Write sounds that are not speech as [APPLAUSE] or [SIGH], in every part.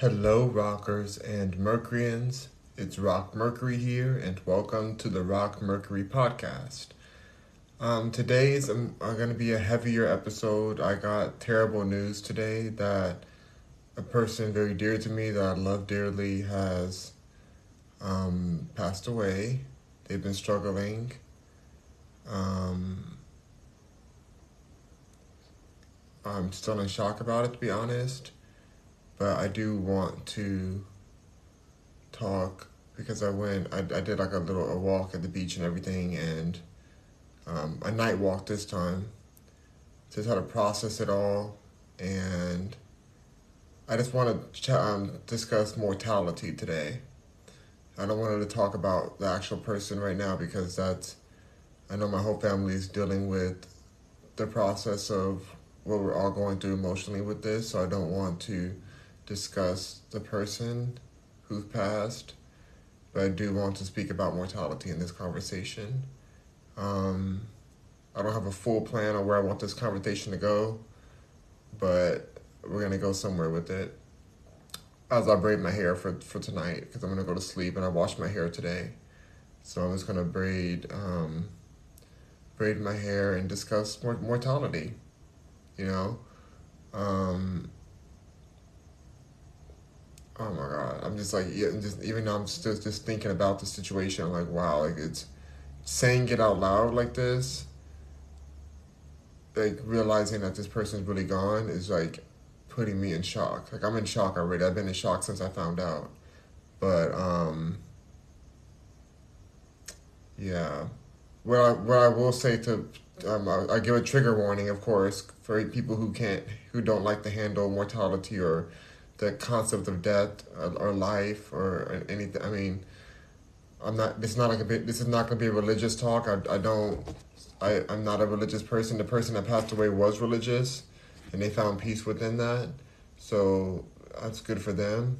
Hello, rockers and Mercuryans. It's Rock Mercury here, and welcome to the Rock Mercury podcast. Um, today's um, going to be a heavier episode. I got terrible news today that a person very dear to me that I love dearly has um, passed away. They've been struggling. Um, I'm still in shock about it, to be honest. But I do want to talk because I went, I, I did like a little a walk at the beach and everything, and um, a night walk this time to try to process it all. And I just want to ch- um, discuss mortality today. I don't want to talk about the actual person right now because that's, I know my whole family is dealing with the process of what we're all going through emotionally with this, so I don't want to discuss the person who's passed, but I do want to speak about mortality in this conversation. Um, I don't have a full plan on where I want this conversation to go, but we're gonna go somewhere with it. As I braid my hair for for tonight, because I'm gonna go to sleep, and I washed my hair today, so I'm just gonna braid um, braid my hair and discuss mor- mortality you know? Um, oh my God. I'm just like, yeah, just, even though I'm still just thinking about the situation, I'm like, wow, like it's saying it out loud like this, like realizing that this person's really gone is like putting me in shock. Like I'm in shock already. I've been in shock since I found out. But, um, yeah. What I, what I will say to um, I, I, give a trigger warning, of course, for people who can't, who don't like to handle mortality or the concept of death or, life or anything. I mean, I'm not. This is not like a. This is not going to be a religious talk. I, I don't. I I'm not a religious person. The person that passed away was religious, and they found peace within that. So that's good for them.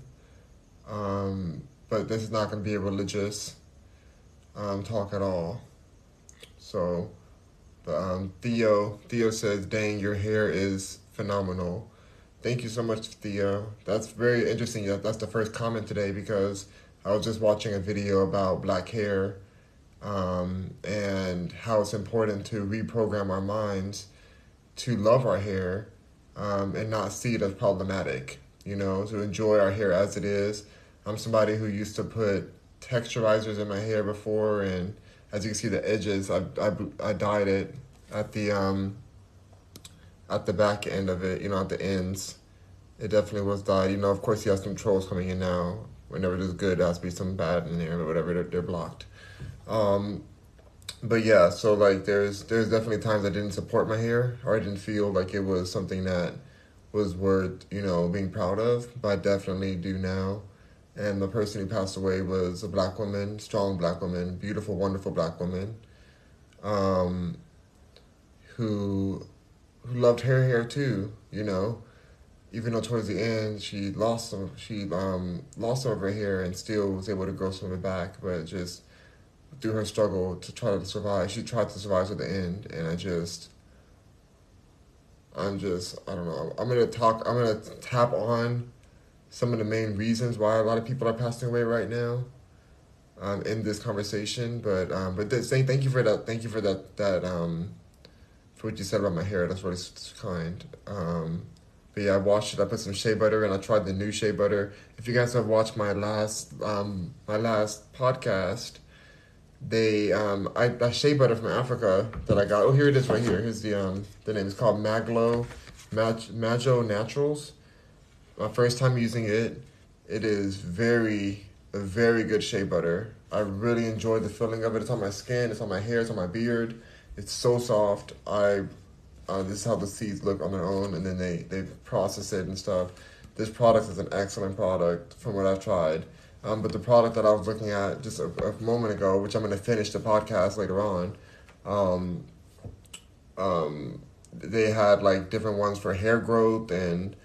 Um, but this is not going to be a religious um, talk at all. So um, Theo Theo says, "Dang, your hair is phenomenal." Thank you so much, Theo. That's very interesting. That's the first comment today because I was just watching a video about black hair um, and how it's important to reprogram our minds to love our hair um, and not see it as problematic. You know, to enjoy our hair as it is. I'm somebody who used to put texturizers in my hair before and as you can see the edges, I, I, I dyed it at the um, at the back end of it, you know, at the ends. It definitely was dyed. You know, of course, you have some trolls coming in now. Whenever there's good, there has to be some bad in there, but whatever, they're, they're blocked. Um, but yeah, so like there's there's definitely times I didn't support my hair or I didn't feel like it was something that was worth you know being proud of, but I definitely do now and the person who passed away was a black woman, strong black woman, beautiful, wonderful black woman, um, who who loved her hair too. You know, even though towards the end she lost some, she um, lost some of her hair and still was able to grow some of it back, but just through her struggle to try to survive, she tried to survive to the end, and I just. I'm just, I don't know. I'm gonna talk, I'm gonna tap on some of the main reasons why a lot of people are passing away right now um, in this conversation. But um, but th- saying thank you for that. Thank you for that that um, what you said about my hair. That's really kind. Um, but yeah, I washed it. I put some shea butter and I tried the new shea butter. If you guys have watched my last um, my last podcast, they um, I that shea butter from Africa that I got. Oh, here it is right here. Here's the um the name. It's called Maglo Mag- Naturals my first time using it. It is very, a very good shea butter. I really enjoy the feeling of it. It's on my skin, it's on my hair, it's on my beard. It's so soft. I, uh, this is how the seeds look on their own, and then they, they process it and stuff. This product is an excellent product from what I've tried. Um, but the product that I was looking at just a, a moment ago, which I'm going to finish the podcast later on, um, um, they had like different ones for hair growth and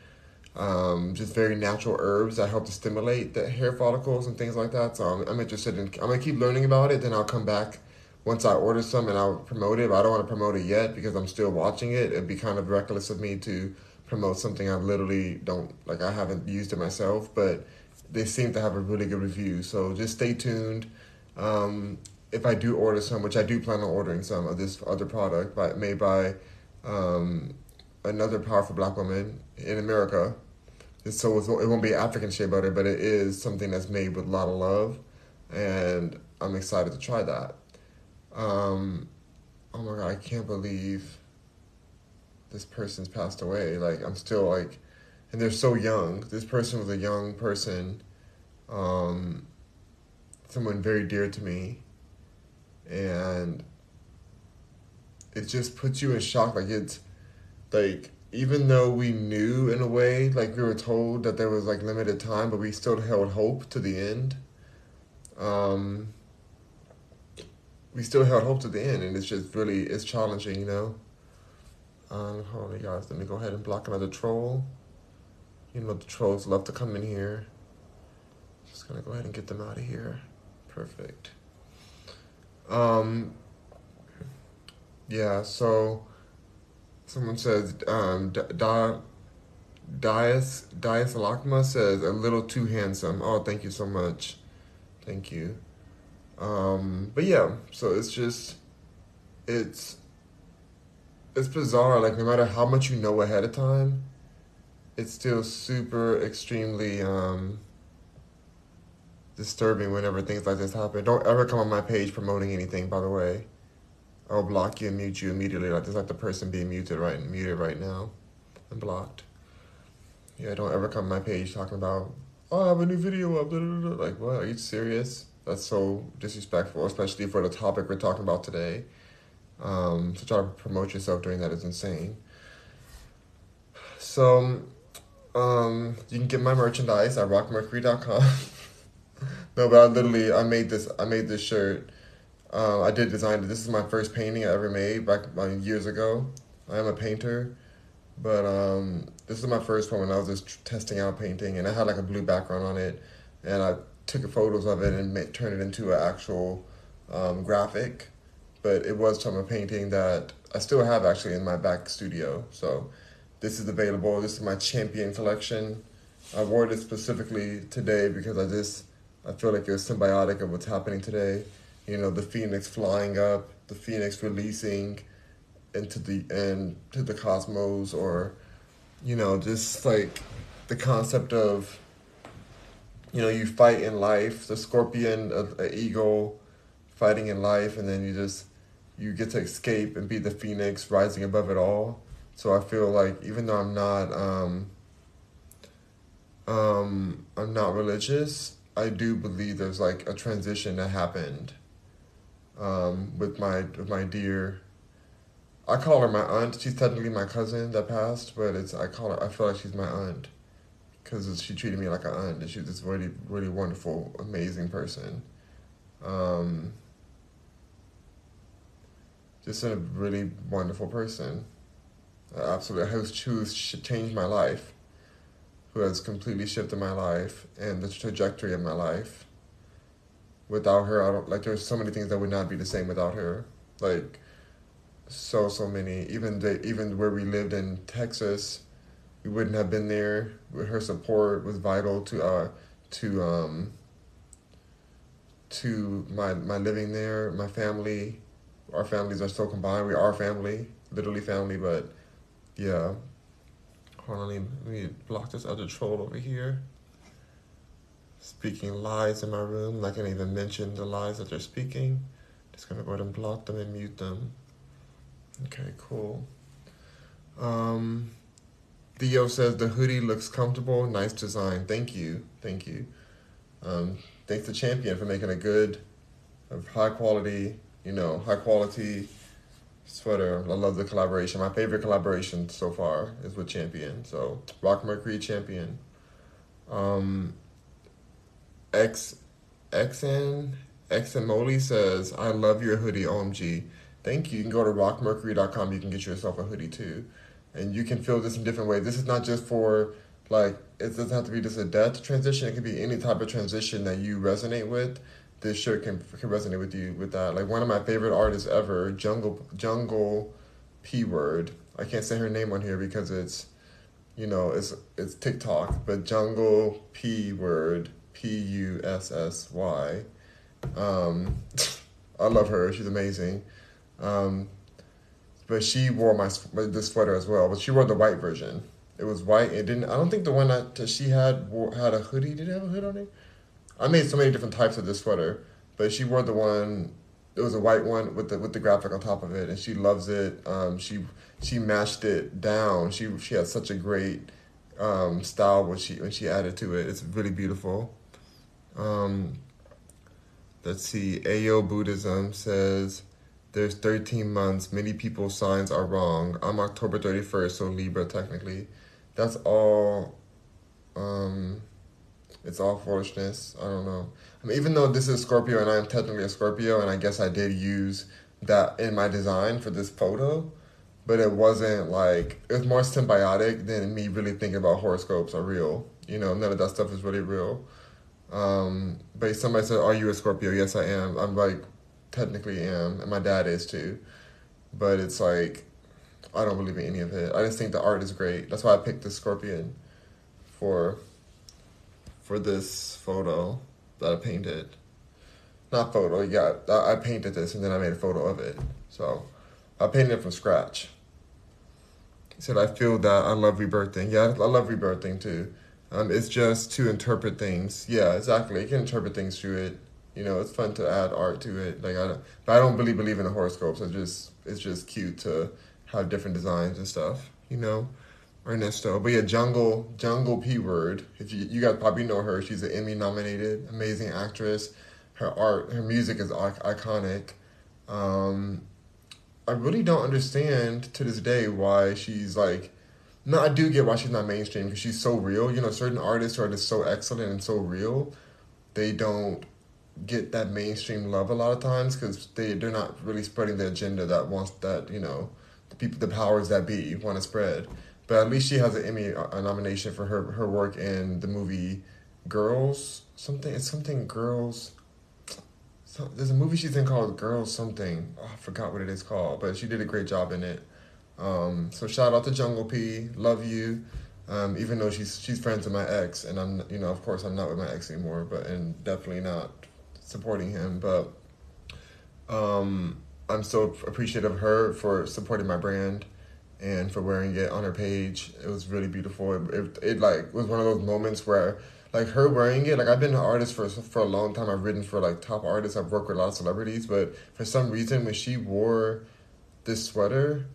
um, just very natural herbs that help to stimulate the hair follicles and things like that. So I'm, I'm interested in, I'm gonna keep learning about it. Then I'll come back once I order some and I'll promote it. But I don't want to promote it yet because I'm still watching it. It'd be kind of reckless of me to promote something I literally don't like. I haven't used it myself, but they seem to have a really good review. So just stay tuned. Um, if I do order some, which I do plan on ordering some of this other product, by, made by um, another powerful black woman in America. So it won't be African shea butter, but it is something that's made with a lot of love, and I'm excited to try that. Um, oh my god, I can't believe this person's passed away. Like I'm still like, and they're so young. This person was a young person, um, someone very dear to me, and it just puts you in shock. Like it's like even though we knew in a way, like we were told that there was like limited time, but we still held hope to the end. Um, we still held hope to the end, and it's just really it's challenging, you know. Um, hold on, guys. Let me go ahead and block another troll. You know the trolls love to come in here. Just gonna go ahead and get them out of here. Perfect. Um. Yeah. So Someone says, um, Dias, Dias Lakma says, a little too handsome. Oh, thank you so much. Thank you. Um, but yeah, so it's just, it's, it's bizarre. Like, no matter how much you know ahead of time, it's still super extremely, um, disturbing whenever things like this happen. Don't ever come on my page promoting anything, by the way. I'll block you and mute you immediately. Like just like the person being muted right muted right now, and blocked. Yeah, don't ever come on my page talking about oh I have a new video up. Like what? Are you serious? That's so disrespectful, especially for the topic we're talking about today. Um, to try to promote yourself during that is insane. So, um, you can get my merchandise at rockmercury.com. [LAUGHS] no, but I literally I made this I made this shirt um, I did design it. This is my first painting I ever made back years ago. I am a painter, but um, this is my first one when I was just testing out painting, and I had like a blue background on it, and I took photos of it and made, turned it into an actual um, graphic. But it was from a painting that I still have actually in my back studio. So this is available. This is my champion collection. I wore this specifically today because I just I feel like it was symbiotic of what's happening today you know, the phoenix flying up, the phoenix releasing into the and to the cosmos, or you know, just like the concept of you know, you fight in life, the scorpion, an eagle fighting in life, and then you just you get to escape and be the phoenix rising above it all. So I feel like even though I'm not um, um, I'm not religious, I do believe there's like a transition that happened um, with my with my dear. I call her my aunt. She's technically my cousin that passed, but it's I call her. I feel like she's my aunt because she treated me like an aunt, and she's this really really wonderful, amazing person. Um, just a really wonderful person. Uh, absolutely, who's who's changed my life, who has completely shifted my life and the trajectory of my life without her, I don't like. There's so many things that would not be the same without her. Like, so so many. Even the even where we lived in Texas, we wouldn't have been there. Her support was vital to uh to um to my my living there, my family. Our families are still combined. We are family, literally family. But yeah, hold on. Let me, block this other troll over here speaking lies in my room. Not gonna even mention the lies that they're speaking. Just gonna go ahead and block them and mute them. Okay, cool. Um, Theo says the hoodie looks comfortable, nice design. Thank you, thank you. Um, thanks to Champion for making a good, of high quality, you know, high quality sweater. I love the collaboration. My favorite collaboration so far is with Champion. So Rock Mercury Champion. Um, X XN Xmoli says, I love your hoodie, OMG. Thank you. You can go to rockmercury.com. You can get yourself a hoodie too. And you can feel this in different ways. This is not just for, like, it doesn't have to be just a death transition. It can be any type of transition that you resonate with. This shirt can, can resonate with you with that. Like, one of my favorite artists ever, Jungle, Jungle P Word. I can't say her name on here because it's you know, it's it's TikTok, but Jungle P word P U S S Y. Um, [LAUGHS] I love her. She's amazing. Um, but she wore my this sweater as well. But she wore the white version. It was white. It didn't. I don't think the one that she had wore, had a hoodie. Did it have a hood on it? I made so many different types of this sweater, but she wore the one. It was a white one with the with the graphic on top of it, and she loves it. Um, she she mashed it down. She she had such a great um, style when she when she added to it. It's really beautiful. Um, let's see. Ayo Buddhism says there's 13 months. Many people's signs are wrong. I'm October 31st, so Libra technically. That's all. Um, it's all foolishness. I don't know. I mean, even though this is Scorpio and I am technically a Scorpio, and I guess I did use that in my design for this photo, but it wasn't like it was more symbiotic than me really thinking about horoscopes are real. You know, none of that stuff is really real. Um, but somebody said, "Are you a Scorpio?" Yes, I am. I'm like, technically am, and my dad is too. But it's like, I don't believe in any of it. I just think the art is great. That's why I picked the scorpion for for this photo that I painted. Not photo, yeah. I painted this and then I made a photo of it. So I painted it from scratch. He said, I feel that I love rebirthing. Yeah, I love rebirthing too. Um, it's just to interpret things. Yeah, exactly. You can interpret things through it. You know, it's fun to add art to it. Like I, but I don't really believe in the horoscopes. It's just, it's just cute to have different designs and stuff. You know. Ernesto. But yeah, Jungle Jungle P Word. If you you guys probably know her, she's an Emmy nominated, amazing actress. Her art, her music is iconic. Um, I really don't understand to this day why she's like. No, I do get why she's not mainstream because she's so real. You know, certain artists are just so excellent and so real, they don't get that mainstream love a lot of times because they they're not really spreading the agenda that wants that you know the people the powers that be want to spread. But at least she has an Emmy a nomination for her her work in the movie Girls something. It's something Girls. So, there's a movie she's in called Girls something. Oh, I forgot what it is called, but she did a great job in it. Um, so shout out to Jungle P. Love you. Um, even though she's she's friends with my ex, and I'm you know of course I'm not with my ex anymore, but and definitely not supporting him. But um, I'm so appreciative of her for supporting my brand and for wearing it on her page. It was really beautiful. It, it, it like was one of those moments where like her wearing it. Like I've been an artist for for a long time. I've written for like top artists. I've worked with a lot of celebrities, but for some reason when she wore this sweater,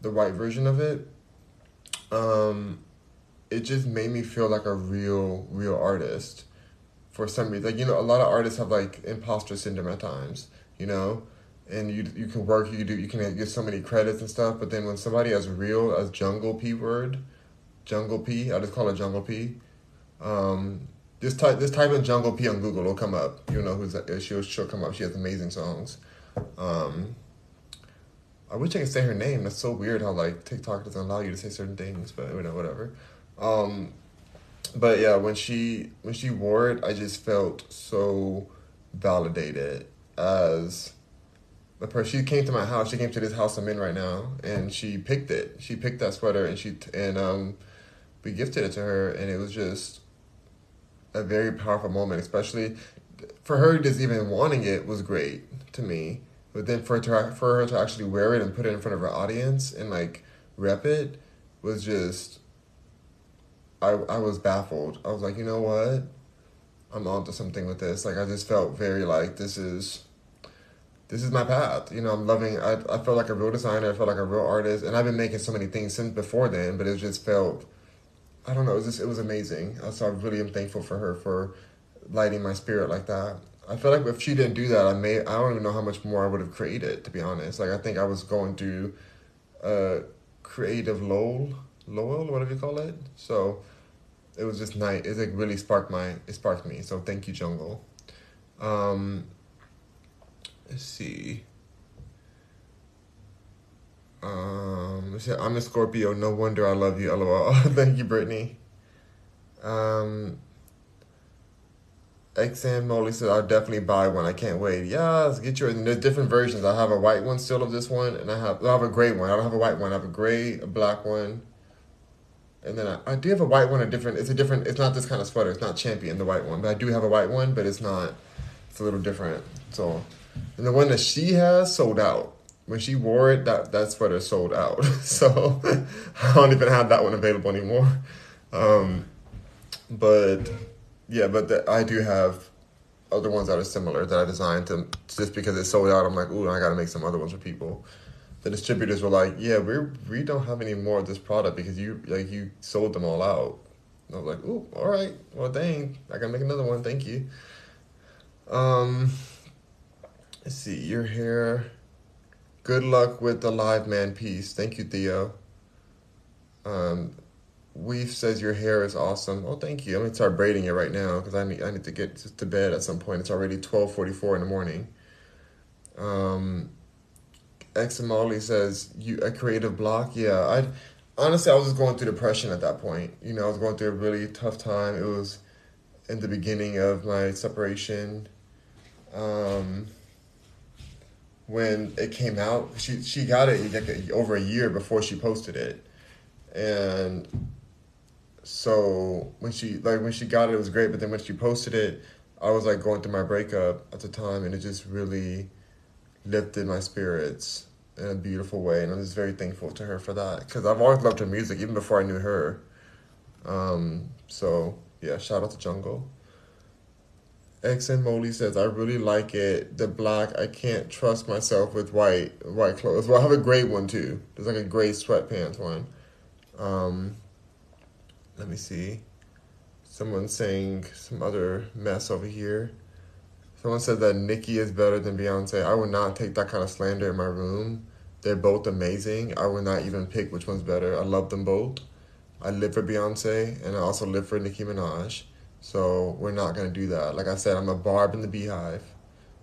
the white version of it, um, it just made me feel like a real real artist. For some reason, like you know, a lot of artists have like imposter syndrome at times. You know, and you you can work, you do, you can get so many credits and stuff. But then when somebody as real as Jungle P word, Jungle P, I just call it Jungle P. Um, this type this type of Jungle P on Google will come up. You know who's that? She'll she'll come up. She has amazing songs. Um, I wish I could say her name. That's so weird how like TikTok doesn't allow you to say certain things, but you know whatever. Um, but yeah, when she when she wore it, I just felt so validated as the person she came to my house. She came to this house I'm in right now, and she picked it. She picked that sweater, and she and um, we gifted it to her, and it was just a very powerful moment. Especially for her, just even wanting it was great to me. But then for her to, for her to actually wear it and put it in front of her audience and like rep it was just. I I was baffled. I was like, you know what, I'm onto something with this. Like I just felt very like this is this is my path. You know, I'm loving. I I felt like a real designer. I felt like a real artist, and I've been making so many things since before then. But it just felt, I don't know. It was just it was amazing. So I really am thankful for her for lighting my spirit like that. I feel like if she didn't do that, I may I don't even know how much more I would have created. To be honest, like I think I was going through, a creative lull, lull, whatever you call it. So, it was just nice. It like really sparked my it sparked me. So thank you, Jungle. Um, Let's see. Um, let's see. I'm a Scorpio. No wonder I love you. [LAUGHS] LOL. Thank you, Brittany. Um, XM Molly said, I'll definitely buy one. I can't wait. Yes, get your. There's different versions. I have a white one still of this one, and I have I have a gray one. I don't have a white one. I have a gray, a black one, And then I, I do have a white one, a different. It's a different. It's not this kind of sweater. It's not Champion, the white one. But I do have a white one, but it's not. It's a little different. So, and the one that she has sold out. When she wore it, that that sweater sold out. [LAUGHS] so [LAUGHS] I don't even have that one available anymore. Um, but yeah, but the, I do have other ones that are similar that I designed to just because it sold out. I'm like, ooh, I got to make some other ones for people the distributors were like, "Yeah, we we don't have any more of this product because you like you sold them all out." And I was like, "Ooh, all right. Well, dang, I gotta make another one. Thank you." Um, let's see your hair. Good luck with the live man piece. Thank you, Theo. Um, Weave says your hair is awesome. Oh, thank you. I'm gonna start braiding it right now because I need I need to get to bed at some point. It's already twelve forty four in the morning. Um, X and Molly says you a creative block. Yeah, I honestly I was just going through depression at that point. You know, I was going through a really tough time. It was in the beginning of my separation. Um, when it came out, she she got it like over a year before she posted it, and so when she like when she got it, it was great. But then when she posted it, I was like going through my breakup at the time, and it just really lifted my spirits in a beautiful way, and I'm just very thankful to her for that because I've always loved her music even before I knew her. Um, so yeah, shout out to Jungle. X and Molly says I really like it. The black I can't trust myself with white white clothes. Well, I have a gray one too. There's like a gray sweatpants one. Um, let me see. Someone's saying some other mess over here. Someone said that Nicki is better than Beyonce. I would not take that kind of slander in my room. They're both amazing. I would not even pick which one's better. I love them both. I live for Beyonce and I also live for Nicki Minaj. So we're not gonna do that. Like I said, I'm a barb in the BeyHive.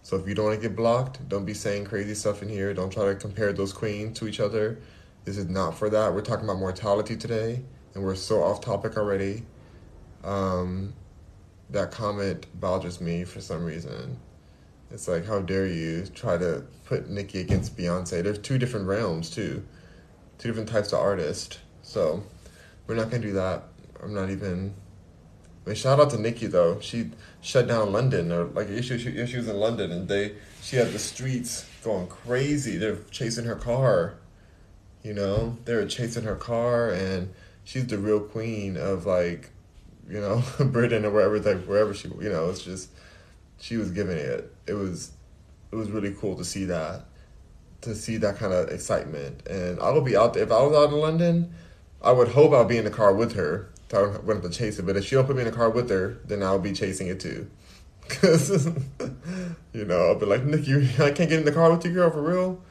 So if you don't want to get blocked, don't be saying crazy stuff in here. Don't try to compare those queens to each other. This is not for that. We're talking about mortality today, and we're so off topic already. Um, that comment bothers me for some reason. It's like, how dare you try to put Nicki against Beyonce? There's two different realms too, two different types of artists. So we're not gonna do that. I'm not even. I mean, shout out to Nicki though. She shut down London or like issues she issues in London, and they she had the streets going crazy. They're chasing her car. You know, they're chasing her car, and she's the real queen of like you know, [LAUGHS] Britain or wherever they, wherever she, you know, it's just she was giving it. It was it was really cool to see that, to see that kind of excitement. And I will be out there. If I was out in London, I would hope I'll be in the car with her. So I wouldn't have to chase it. But if she don't put me in the car with her, then I'll be chasing it too. [LAUGHS] Cause [LAUGHS] you know, I'll be like, Nicki, I can't get in the car with you, girl, for real.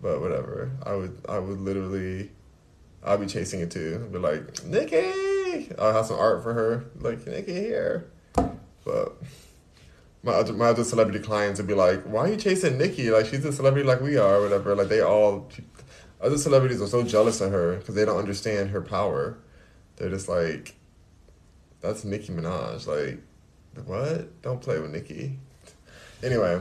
But whatever. I would I would literally I'll be chasing it too. I'd be like, I'll have some art for her. Like, Nicki here. But my other, my other celebrity clients would be like, why are you chasing Nicki? Like, she's a celebrity like we are, or whatever. Like, they all, other celebrities are so jealous of her because they don't understand her power. They're just like, that's Nicki Minaj. Like, what? Don't play with Nicki. Anyway,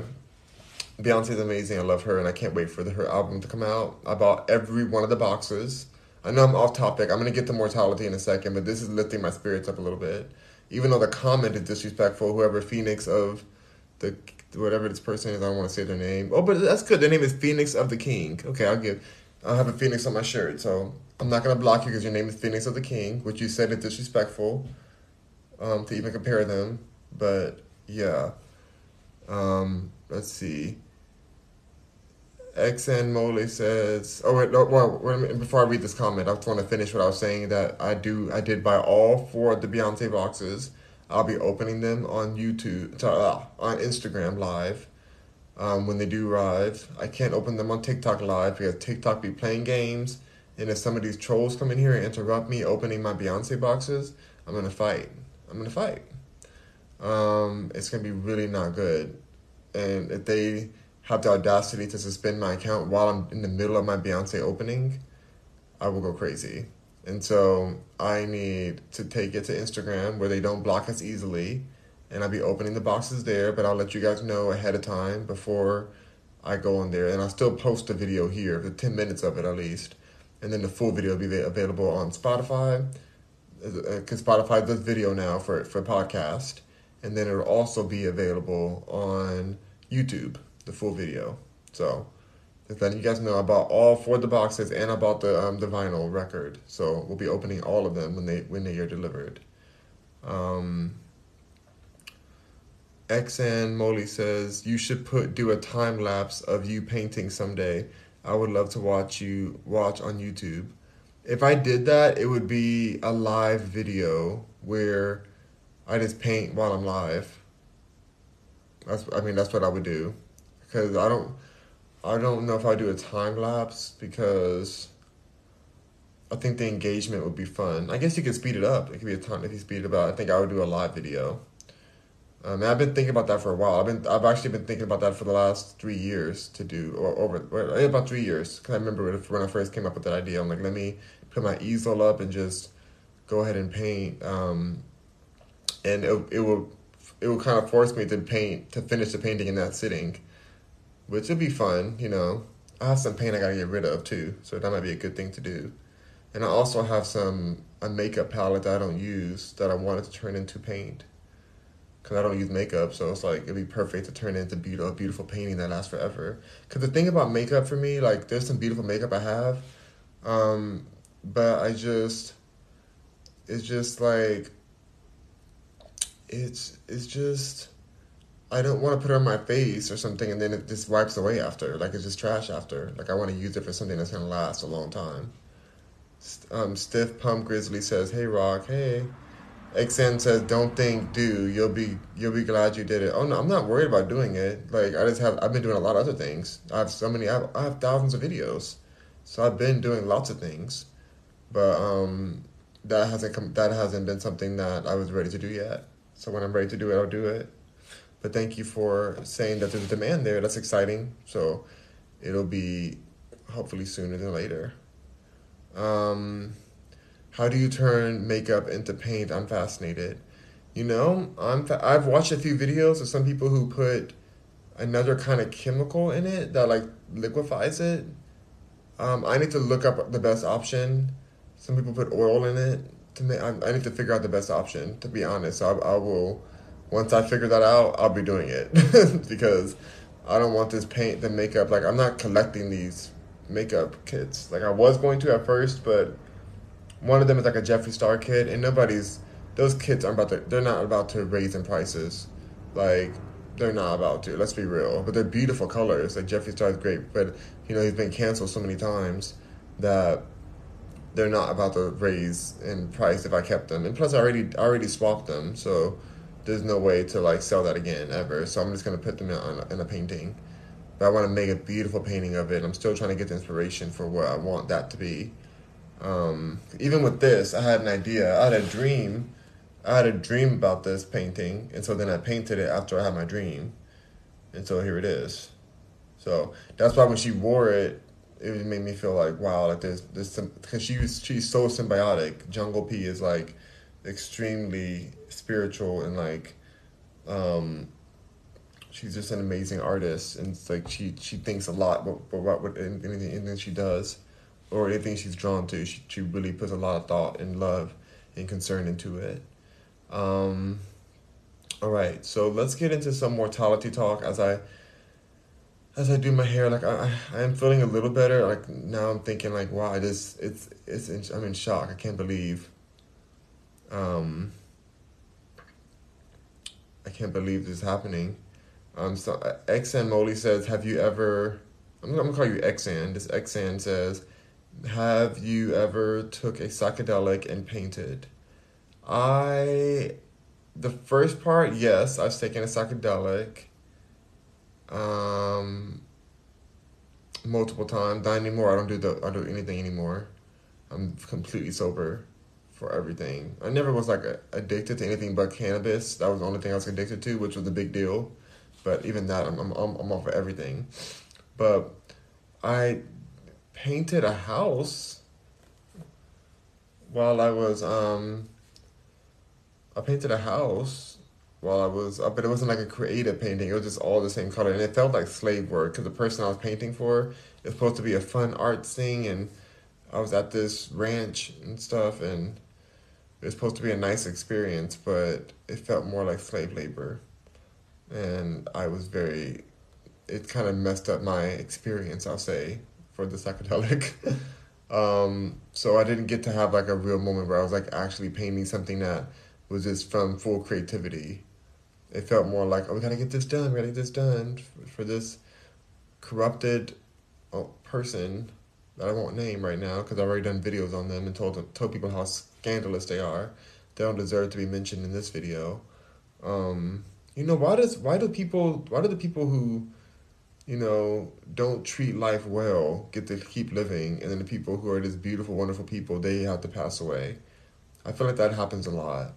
Beyonce's amazing. I love her, and I can't wait for the, her album to come out. I bought every one of the boxes. I know I'm off topic. I'm gonna get to mortality in a second, but this is lifting my spirits up a little bit. Even though the comment is disrespectful, whoever Phoenix of the whatever this person is, I don't want to say their name. Oh, but that's good. Their name is Phoenix of the King. Okay, I'll give. I'll have a Phoenix on my shirt, so I'm not gonna block you because your name is Phoenix of the King, which you said is disrespectful. Um, to even compare them, but yeah. Um, let's see. XN Mole says, "Oh wait, no, well, wait before I read this comment, I just want to finish what I was saying. That I do, I did buy all four of the Beyonce boxes. I'll be opening them on YouTube, uh, on Instagram Live, um, when they do arrive. I can't open them on TikTok Live because TikTok be playing games, and if some of these trolls come in here and interrupt me opening my Beyonce boxes, I'm gonna fight. I'm gonna fight. Um, it's gonna be really not good, and if they." Have the audacity to suspend my account while I'm in the middle of my Beyonce opening, I will go crazy. And so I need to take it to Instagram where they don't block us easily. And I'll be opening the boxes there, but I'll let you guys know ahead of time before I go on there. And I'll still post a video here, the 10 minutes of it at least. and then the full video will be available on Spotify. Because uh, Spotify does video now for for podcast, and then it'll also be available on YouTube, the full video. So, just letting you guys know about all four of the boxes and about the um, the vinyl record. So we'll be opening all of them when they when they are delivered. Um, XN Molly says you should put do a time lapse of you painting someday. I would love to watch you watch on YouTube. If I did that, it would be a live video where I just paint while I'm live. That's I mean that's what I would do, because I don't I don't know if I do a time lapse because I think the engagement would be fun. I guess you could speed it up. It could be a time if you speed it up. I think I would do a live video. Um, I've been thinking about that for a while. I've been I've actually been thinking about that for the last three years to do or over about three years because I remember when I first came up with that idea. I'm like, let me put my easel up and just go ahead and paint. Um, and it it will it will kind of force me to paint to finish the painting in that sitting, which would be fun. You know, I have some paint I gotta get rid of too, so that might be a good thing to do. And I also have some a makeup palette that I don't use that I wanted to turn into paint because I don't use makeup, so it's like it'd be perfect to turn into beautiful, beautiful painting that lasts forever. Because the thing about makeup for me, like there's some beautiful makeup I have, um, but I just, it's just like, it's it's just, I don't want to put it on my face or something, and then it just wipes away after. Like it's just trash after. Like I want to use it for something that's gonna last a long time. Um, Stiff Pump Grizzly says, "Hey Rock, hey." XN says, "Don't think, do. You'll be you'll be glad you did it." Oh no, I'm not worried about doing it. Like I just have I've been doing a lot of other things. I have so many. I have, I have thousands of videos, so I've been doing lots of things, but um, that hasn't come. That hasn't been something that I was ready to do yet. So when I'm ready to do it, I'll do it. But thank you for saying that there's a demand there. That's exciting. So it'll be hopefully sooner than later. Um, how do you turn makeup into paint? I'm fascinated. You know, I'm fa- I've watched a few videos of some people who put another kind of chemical in it that like liquefies it. Um, I need to look up the best option. Some people put oil in it. To make, I, I need to figure out the best option. To be honest, I, I will. Once I figure that out, I'll be doing it [LAUGHS] because I don't want this paint, the makeup. Like I'm not collecting these makeup kits. Like I was going to at first, but one of them is like a Jeffree Star kit, and nobody's those kits aren't about to. They're not about to raise in prices, like they're not about to. Let's be real. But they're beautiful colors. Like Jeffree Star is great, but you know he's been canceled so many times that they're not about to raise in price if I kept them. And plus, I already I already swapped them, so there's no way to like sell that again ever. So I'm just gonna put them in, on, in a painting. But I want to make a beautiful painting of it. I'm still trying to get the inspiration for what I want that to be. Um, even with this, I had an idea. I had a dream. I had a dream about this painting, and so then I painted it after I had my dream, and so here it is. So that's why when she wore it, it made me feel like wow, like there's this because she's she's so symbiotic. Jungle P is like extremely spiritual and like um she's just an amazing artist and it's like she she thinks a lot about, about what anything, anything she does or anything she's drawn to, she, she really puts a lot of thought and love and concern into it. Um, all right, so let's get into some mortality talk as I as I do my hair. Like I, I am feeling a little better. Like now I'm thinking like, wow, just it's it's in, I'm in shock. I can't believe. Um, I can't believe this is happening. Um, so XN Molly says, have you ever? I'm, gonna call you XN. This XN says, have you ever took a psychedelic and painted? I the first part, yes, I've taken a psychedelic. Um multiple times. Not anymore. I don't do the I don't do anything anymore. I'm completely sober for everything. I never was like addicted to anything but cannabis. That was the only thing I was addicted to, which was a big deal. But even that, I'm I'm I'm off of everything. But I painted a house while I was um I painted a house while I was uh, but it wasn't like a creative painting. It was just all the same color, and it felt like slave work because the person I was painting for is supposed to be a fun arts thing, and I was at this ranch and stuff, and it was supposed to be a nice experience, but it felt more like slave labor, and I was very. It kind of messed up my experience, I'll say, for the psychedelic. [LAUGHS] um, so I didn't get to have like a real moment where I was like actually painting something that was just from full creativity. It felt more like, oh, we gotta get this done, we gotta get this done for, this corrupted oh, person that I won't name right now because I've already done videos on them and told told people how scandalous they are. They don't deserve to be mentioned in this video. Um, you know why does why do people why do the people who you know don't treat life well get to keep living and then the people who are just beautiful wonderful people they have to pass away i feel like that happens a lot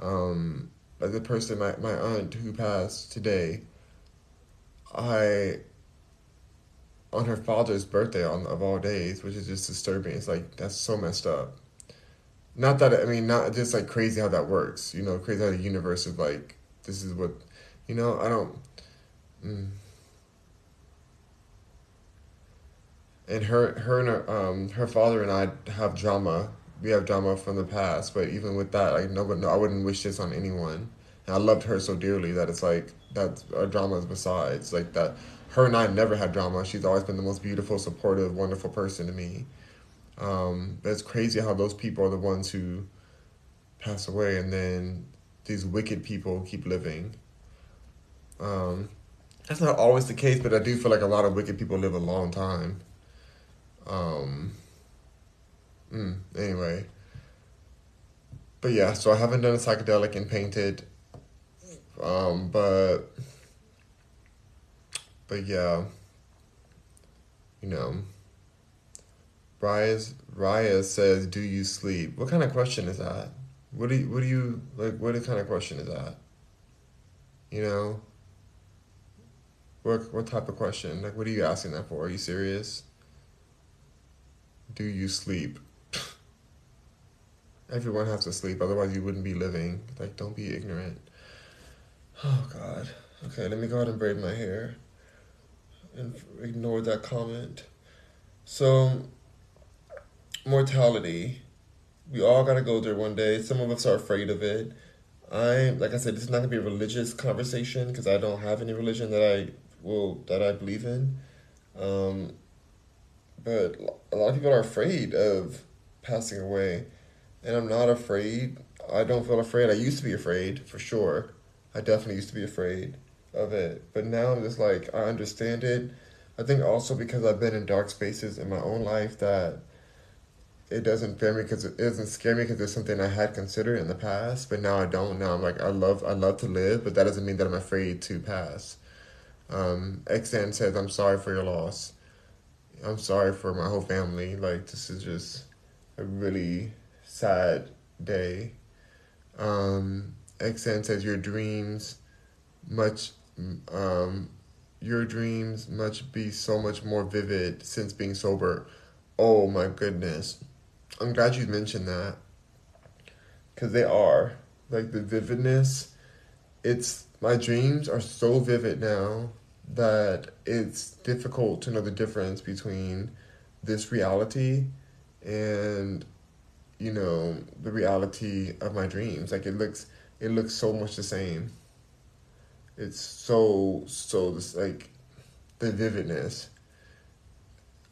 um, like the person my, my aunt who passed today i on her father's birthday on of all days, which is just disturbing. It's like that's so messed up. Not that I mean, not just like crazy how that works. You know, crazy how the universe is like this is what, you know. I don't. Mm. And her, her and her, um, her father and I have drama. We have drama from the past, but even with that, like no, no, I wouldn't wish this on anyone. And I loved her so dearly that it's like that our drama is besides like that her and I never had drama. She's always been the most beautiful, supportive, wonderful person to me. Um, it's crazy how those people are the ones who pass away, and then these wicked people keep living. Um, that's not always the case, but I do feel like a lot of wicked people live a long time. Um, mm, anyway. But yeah, so I haven't done a psychedelic and painted. Um, but but yeah, you know, Raya, Raya says, "Do you sleep?" What kind of question is that? What do you, what do you like? What kind of question is that? You know. What what type of question? Like, what are you asking that for? Are you serious? Do you sleep? [LAUGHS] Everyone has to sleep, otherwise you wouldn't be living. Like, don't be ignorant. Oh God. Okay, let me go ahead and braid my hair and ignore that comment. So, mortality. We all gotta go there one day. Some of us are afraid of it. I'm like I said, this is not gonna be a religious conversation because I don't have any religion that I will that I believe in. Um, but a lot of people are afraid of passing away, and I'm not afraid. I don't feel afraid. I used to be afraid for sure. I definitely used to be afraid of it. But now I'm just like I understand it. I think also because I've been in dark spaces in my own life that it doesn't fear me because it doesn't scare me because it's something I had considered in the past, but now I don't. Now I'm like I love I love to live, but that doesn't mean that I'm afraid to pass. Um, Xan says I'm sorry for your loss. I'm sorry for my whole family. Like this is just a really sad day. Um, Xan says your dreams much um, your dreams must be so much more vivid since being sober. Oh my goodness. I'm glad you mentioned that. Because they are. Like the vividness, it's my dreams are so vivid now that it's difficult to know the difference between this reality and you know the reality of my dreams like it looks it looks so much the same it's so so this like the vividness.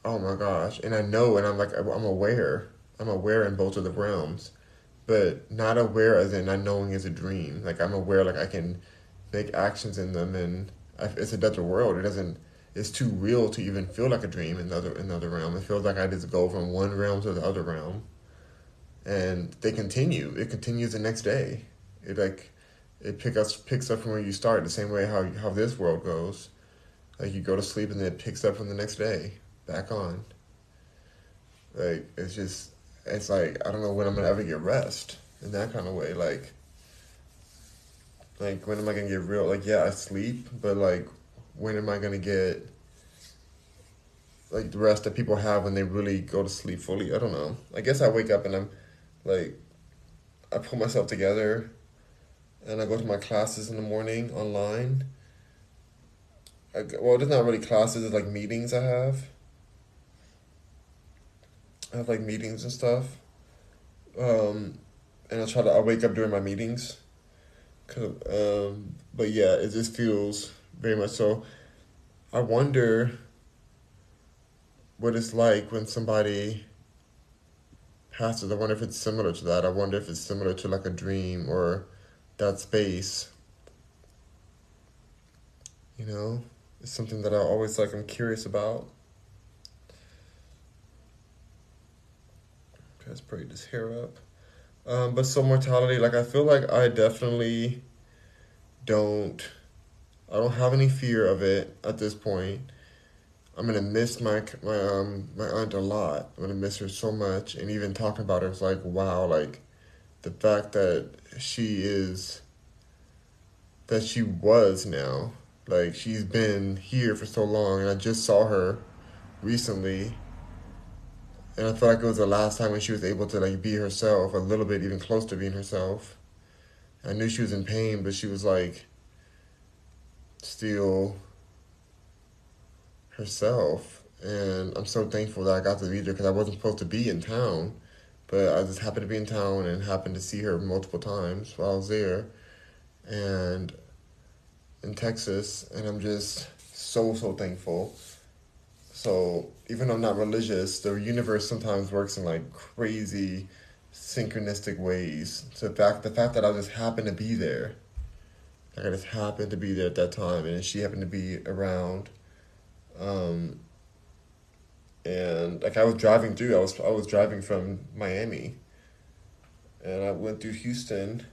Oh my gosh! And I know, and I'm like I'm aware. I'm aware in both of the realms, but not aware as in not knowing is a dream. Like I'm aware, like I can make actions in them, and it's another world. It doesn't. It's too real to even feel like a dream in another another realm. It feels like I just go from one realm to the other realm, and they continue. It continues the next day. It like it pick us picks up from where you start the same way how how this world goes like you go to sleep and then it picks up from the next day back on like it's just it's like i don't know when i'm gonna ever get rest in that kind of way like like when am i gonna get real like yeah i sleep but like when am i gonna get like the rest that people have when they really go to sleep fully i don't know i guess i wake up and i'm like i pull myself together and I go to my classes in the morning online. I, well, it's not really classes; it's like meetings I have. I have like meetings and stuff. Um, and I try to I wake up during my meetings. Cause, um, but yeah, it just feels very much so. I wonder what it's like when somebody passes. I wonder if it's similar to that. I wonder if it's similar to like a dream or that space. You know, it's something that I always like. I'm curious about. Let's this hair up. Um, but so mortality, like I feel like I definitely don't. I don't have any fear of it at this point. I'm gonna miss my my um my aunt a lot. I'm gonna miss her so much, and even talking about her, it's like wow, like the fact that she is that she was now, like she's been here for so long, and I just saw her recently, and I felt like it was the last time when she was able to like be herself a little bit, even close to being herself. I knew she was in pain, but she was like still herself. And I'm so thankful that I got to meet her because I wasn't supposed to be in town, but I just happened to be in town and happened to see her multiple times while I was there, and in Texas. And I'm just so so thankful. So even though I'm not religious, the universe sometimes works in like crazy synchronistic ways. So the fact the fact that I just happened to be there, like I just happened to be there at that time, and she happened to be around um, and like I was driving through, I was I was driving from Miami, and I went through Houston.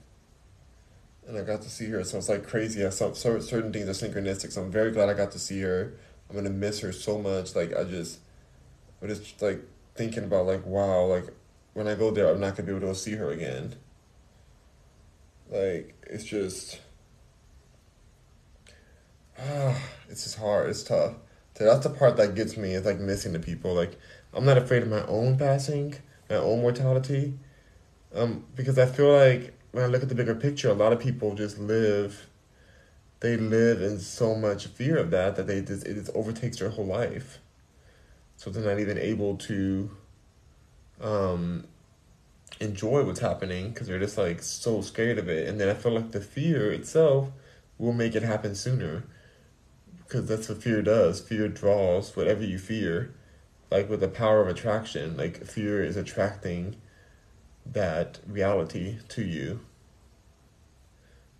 And I got to see her, so it's like crazy. I saw certain things are synchronistic. So I'm very glad I got to see her. I'm gonna miss her so much. Like I just, I'm just like thinking about like wow, like when I go there, I'm not gonna be able to see her again. Like it's just, ah, it's just hard. It's tough. So that's the part that gets me It's like missing the people. Like I'm not afraid of my own passing, my own mortality, um, because I feel like when I look at the bigger picture, a lot of people just live. They live in so much fear of that that they just it just overtakes their whole life. So they're not even able to um, enjoy what's happening because they're just like so scared of it. And then I feel like the fear itself will make it happen sooner because that's what fear does. Fear draws whatever you fear, like with the power of attraction. Like fear is attracting that reality to you.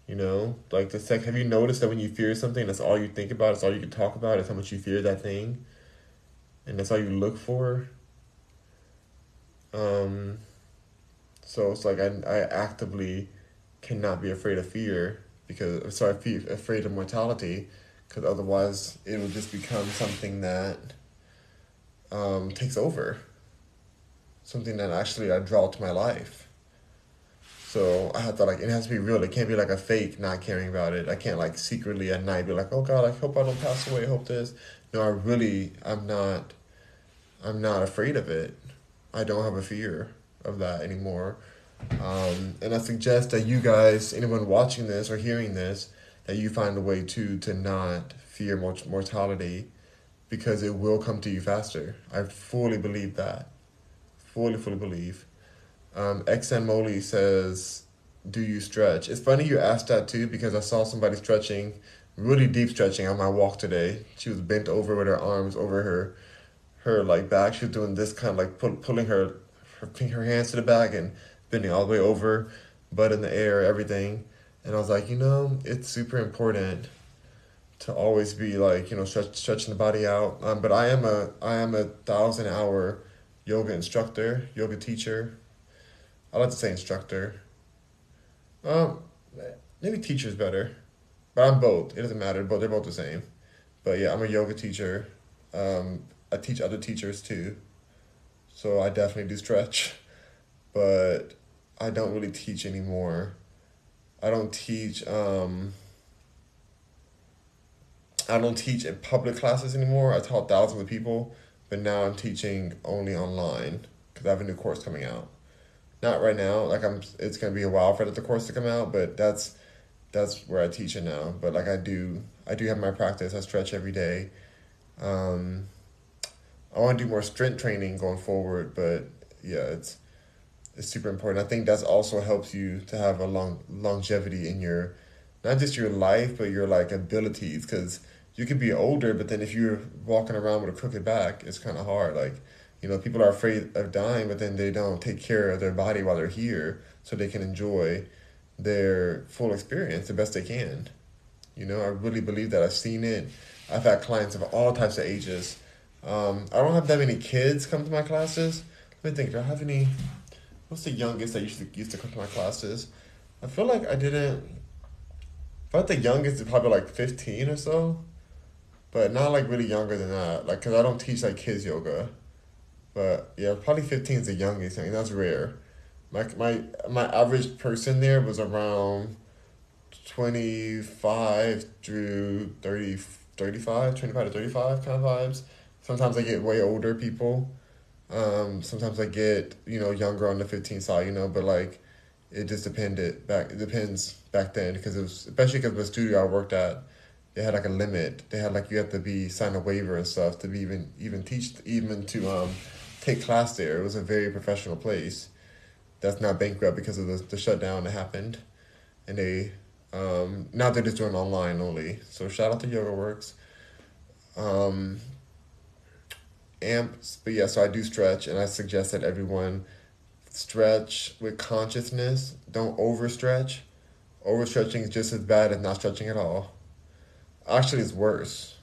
You know, like the sec. Have you noticed that when you fear something, that's all you think about. It's all you can talk about. It's how much you fear that thing, and that's all you look for. Um. So it's like I I actively cannot be afraid of fear because sorry, afraid of mortality because otherwise it will just become something that um, takes over, something that actually I draw to my life. So I have to like it has to be real. It can't be like a fake not caring about it. I can't like secretly at night be like, oh God, I hope I don't pass away. I hope this. No, I really I'm not. I'm not afraid of it. I don't have a fear of that anymore. Um, and I suggest that you guys, anyone watching this or hearing this, that you find a way to to not fear mortality because it will come to you faster. I fully believe that. Fully, fully believe. Um, XN Molly says, Do you stretch? It's funny you asked that too because I saw somebody stretching, really deep stretching on my walk today. She was bent over with her arms over her her like back. She was doing this kind of like pull, pulling her, her her hands to the back and bending all the way over, butt in the air, everything. And I was like, you know, it's super important to always be like, you know, stretch, stretching the body out. Um, but I am a I am a thousand hour yoga instructor, yoga teacher. I like to say instructor. Um, maybe teacher is better, but I'm both. It doesn't matter, but they're both the same. But yeah, I'm a yoga teacher. Um, I teach other teachers too, so I definitely do stretch, but I don't really teach anymore I don't teach. Um, I don't teach in public classes anymore. I taught thousands of people, but now I'm teaching only online because I have a new course coming out. Not right now. Like I'm, it's gonna be a while for the course to come out, but that's that's where I teach it now. But like I do, I do have my practice. I stretch every day. Um, I want to do more strength training going forward, but yeah, it's it's super important. I think that's also helps you to have a long longevity in your not just your life, but your like abilities because you could be older, but then if you're walking around with a crooked back, it's kind of hard. Like, you know, people are afraid of dying, but then they don't take care of their body while they're here so they can enjoy their full experience the best they can. You know, I really believe that. I've seen it. I've had clients of all types of ages. Um, I don't have that many kids come to my classes. Let me think. Do I have any? What's the youngest that used to used to come to my classes? I feel like I didn't. I thought the youngest is probably like fifteen or so, but not like really younger than that. Like, cause I don't teach like kids yoga, but yeah, probably fifteen is the youngest. I mean, that's rare. My my my average person there was around 25 through 30, 35, 25 to 35 kind of vibes. Sometimes I get way older people. Um, sometimes I get, you know, younger on the 15 side, you know, but like it just depended back, it depends back then because it was, especially because the studio I worked at, they had like a limit. They had like, you have to be, sign a waiver and stuff to be even, even teach, even to um, take class there. It was a very professional place that's not bankrupt because of the, the shutdown that happened. And they um, now they're just doing online only. So shout out to Yoga Works. Um, amps, but yeah, so I do stretch, and I suggest that everyone stretch with consciousness. Don't overstretch. Overstretching is just as bad as not stretching at all. Actually, it's worse.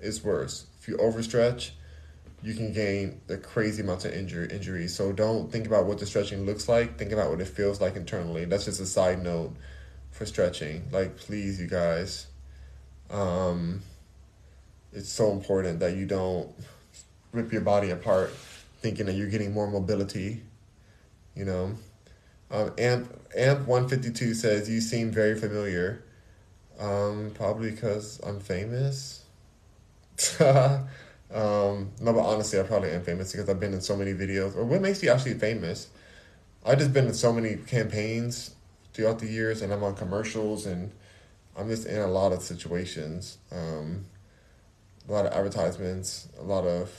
It's worse. If you overstretch, you can gain the crazy amounts of injury injuries. So don't think about what the stretching looks like. Think about what it feels like internally. That's just a side note for stretching. Like, please, you guys. Um, it's so important that you don't rip your body apart thinking that you're getting more mobility. You know, um, Amp Amp one fifty two says you seem very familiar. Um, probably because I'm famous. [LAUGHS] um, no, but honestly, I probably am famous because I've been in so many videos. Or what makes you actually famous? I've just been in so many campaigns throughout the years, and I'm on commercials, and I'm just in a lot of situations, um, a lot of advertisements, a lot of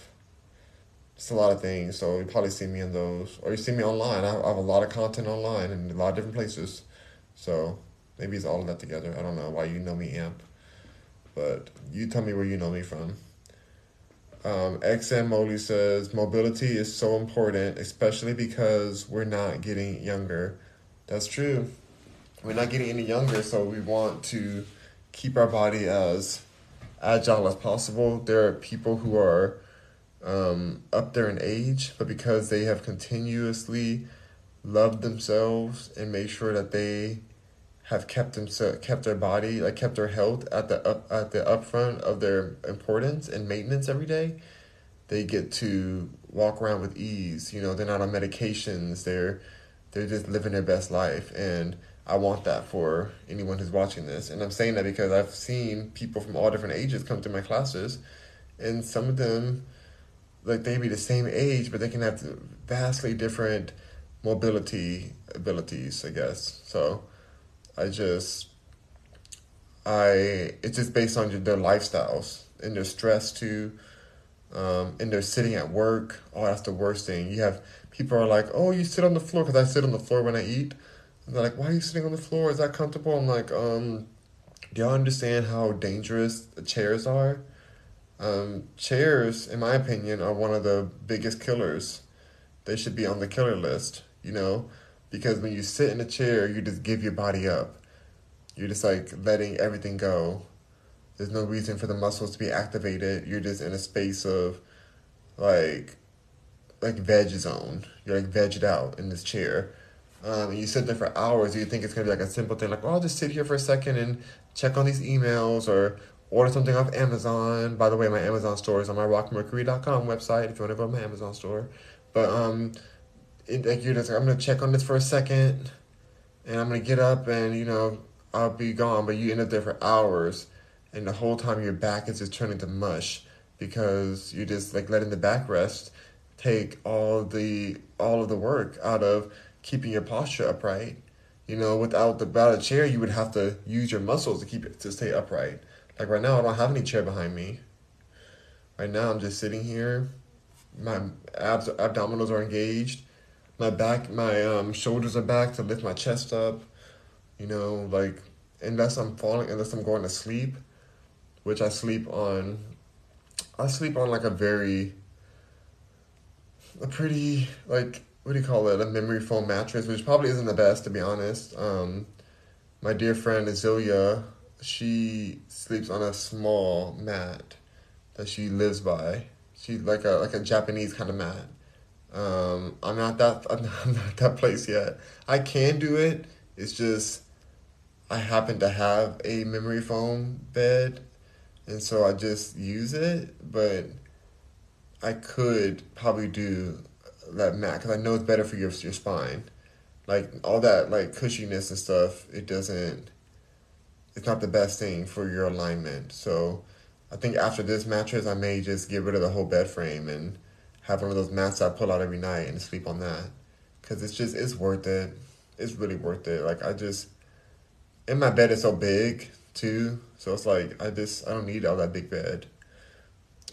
just a lot of things. So you probably see me in those, or you see me online. I have a lot of content online in a lot of different places. So maybe it's all of that together. I don't know why you know me, Amp, but you tell me where you know me from. Um, XM Molly says mobility is so important, especially because we're not getting younger. That's true we're not getting any younger, so we want to keep our body as agile as possible. There are people who are um, up there in age, but because they have continuously loved themselves and made sure that they have kept themselves kept their body like kept their health at the up at the upfront of their importance and maintenance every day they get to walk around with ease you know they're not on medications they're they're just living their best life and I want that for anyone who's watching this. And I'm saying that because I've seen people from all different ages come to my classes, and some of them, like they be the same age, but they can have vastly different mobility abilities, I guess. So I just, I, it's just based on their lifestyles and their stress too. Um, and they're sitting at work. Oh, that's the worst thing. You have people are like, oh, you sit on the floor because I sit on the floor when I eat. And they're like, why are you sitting on the floor? Is that comfortable? I'm like, um, do y'all understand how dangerous the chairs are? Um, chairs, in my opinion, are one of the biggest killers. They should be on the killer list, you know? Because when you sit in a chair, you just give your body up. You're just like letting everything go. There's no reason for the muscles to be activated. You're just in a space of like like veg zone. You're like vegged out in this chair um, and you sit there for hours, you think it's gonna be like a simple thing, like, oh, I'll just sit here for a second and check on these emails or order something off Amazon. By the way, my Amazon store is on my rockmercury.com website if you want to go to my Amazon store. But um, it, like you're just I'm gonna check on this for a second, and I'm gonna get up and you know I'll be gone. But you end up there for hours, and the whole time your back is just turning to mush because you're just like letting the backrest take all the all of the work out of keeping your posture upright. You know, without the without a chair, you would have to use your muscles to keep it to stay upright. Like right now, I don't have any chair behind me. Right now, I'm just sitting here, my abs abdominals are engaged. My back, my um, shoulders are back to lift my chest up. You know, like unless I'm falling, unless I'm going to sleep, which I sleep on. I sleep on like a very, a pretty like what do you call it? A memory foam mattress, which probably isn't the best to be honest. Um, my dear friend Azilia, she sleeps on a small mat that she lives by. She's like a like a Japanese kind of mat. Um, I'm not that I'm [LAUGHS] not, I'm not that place yet. I can do it. It's just I happen to have a memory foam bed, and so I just use it. But I could probably do that mat because I know it's better for your your spine. Like all that like cushiness and stuff, it doesn't. It's not the best thing for your alignment. So, I think after this mattress, I may just get rid of the whole bed frame and have one of those mats I pull out every night and sleep on that. Cause it's just it's worth it. It's really worth it. Like I just and my bed is so big too. So it's like I just I don't need all that big bed.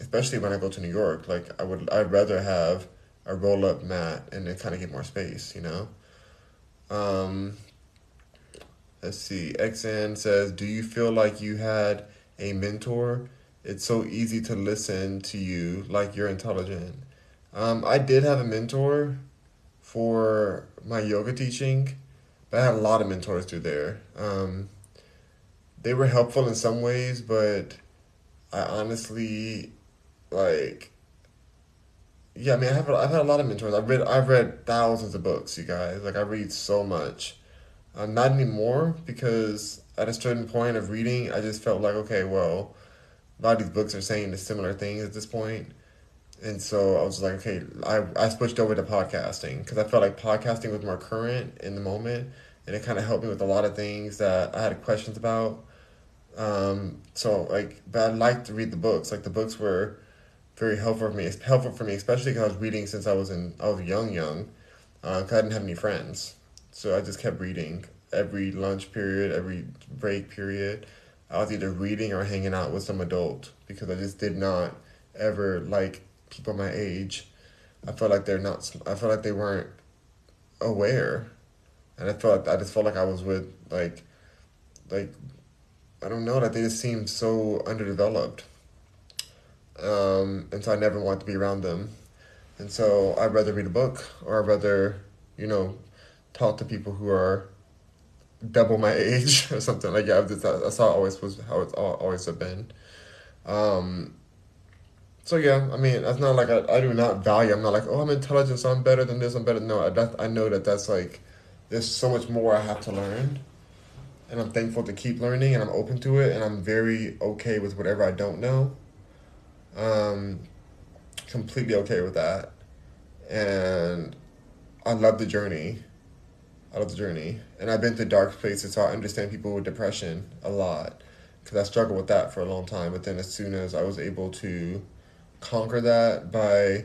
Especially when I go to New York. Like I would I'd rather have a roll up mat and then kind of get more space, you know? Um let's see. XN says, Do you feel like you had a mentor? It's so easy to listen to you like you're intelligent. Um, I did have a mentor for my yoga teaching but I had a lot of mentors through there. Um, they were helpful in some ways, but I honestly like. Yeah, I mean, I have I've had a lot of mentors. I've read I've read thousands of books, you guys. Like I read so much. Um, not anymore because at a certain point of reading, I just felt like okay, well, a lot of these books are saying the similar things at this point. And so I was like, okay, I, I switched over to podcasting because I felt like podcasting was more current in the moment and it kind of helped me with a lot of things that I had questions about. Um, so like, but I liked to read the books. Like the books were very helpful for me. It's helpful for me, especially because I was reading since I was in I was young, young. Uh, cause I didn't have any friends, so I just kept reading every lunch period, every break period. I was either reading or hanging out with some adult because I just did not ever like people my age, I felt like they're not. I felt like they weren't aware, and I felt like, I just felt like I was with like, like, I don't know that they just seemed so underdeveloped. Um, and so I never wanted to be around them, and so I'd rather read a book or I'd rather, you know, talk to people who are double my [LAUGHS] age or something like yeah. That's how it always was how it's always have been. Um, so yeah, I mean, that's not like I, I do not value. I'm not like, oh, I'm intelligent, so I'm better than this. I'm better. No, I, that, I know that that's like, there's so much more I have to learn, and I'm thankful to keep learning, and I'm open to it, and I'm very okay with whatever I don't know. Um, completely okay with that, and I love the journey. I love the journey, and I've been to dark places, so I understand people with depression a lot, because I struggled with that for a long time. But then as soon as I was able to conquer that by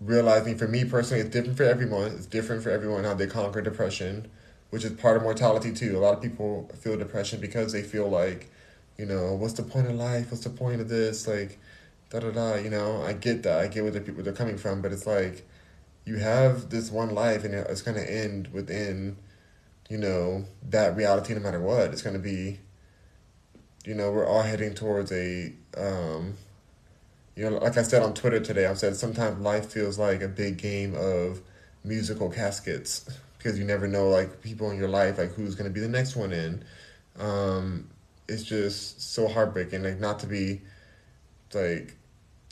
realizing for me personally it's different for everyone. It's different for everyone how they conquer depression which is part of mortality too. A lot of people feel depression because they feel like you know what's the point of life? What's the point of this? Like da da da you know? I get that. I get where the people they're coming from but it's like you have this one life and it's going to end within you know that reality no matter what. It's going to be you know we're all heading towards a um, you know, like I said on Twitter today, I've said sometimes life feels like a big game of musical caskets because you never know like people in your life like who's gonna be the next one in. Um, it's just so heartbreaking. Like not to be like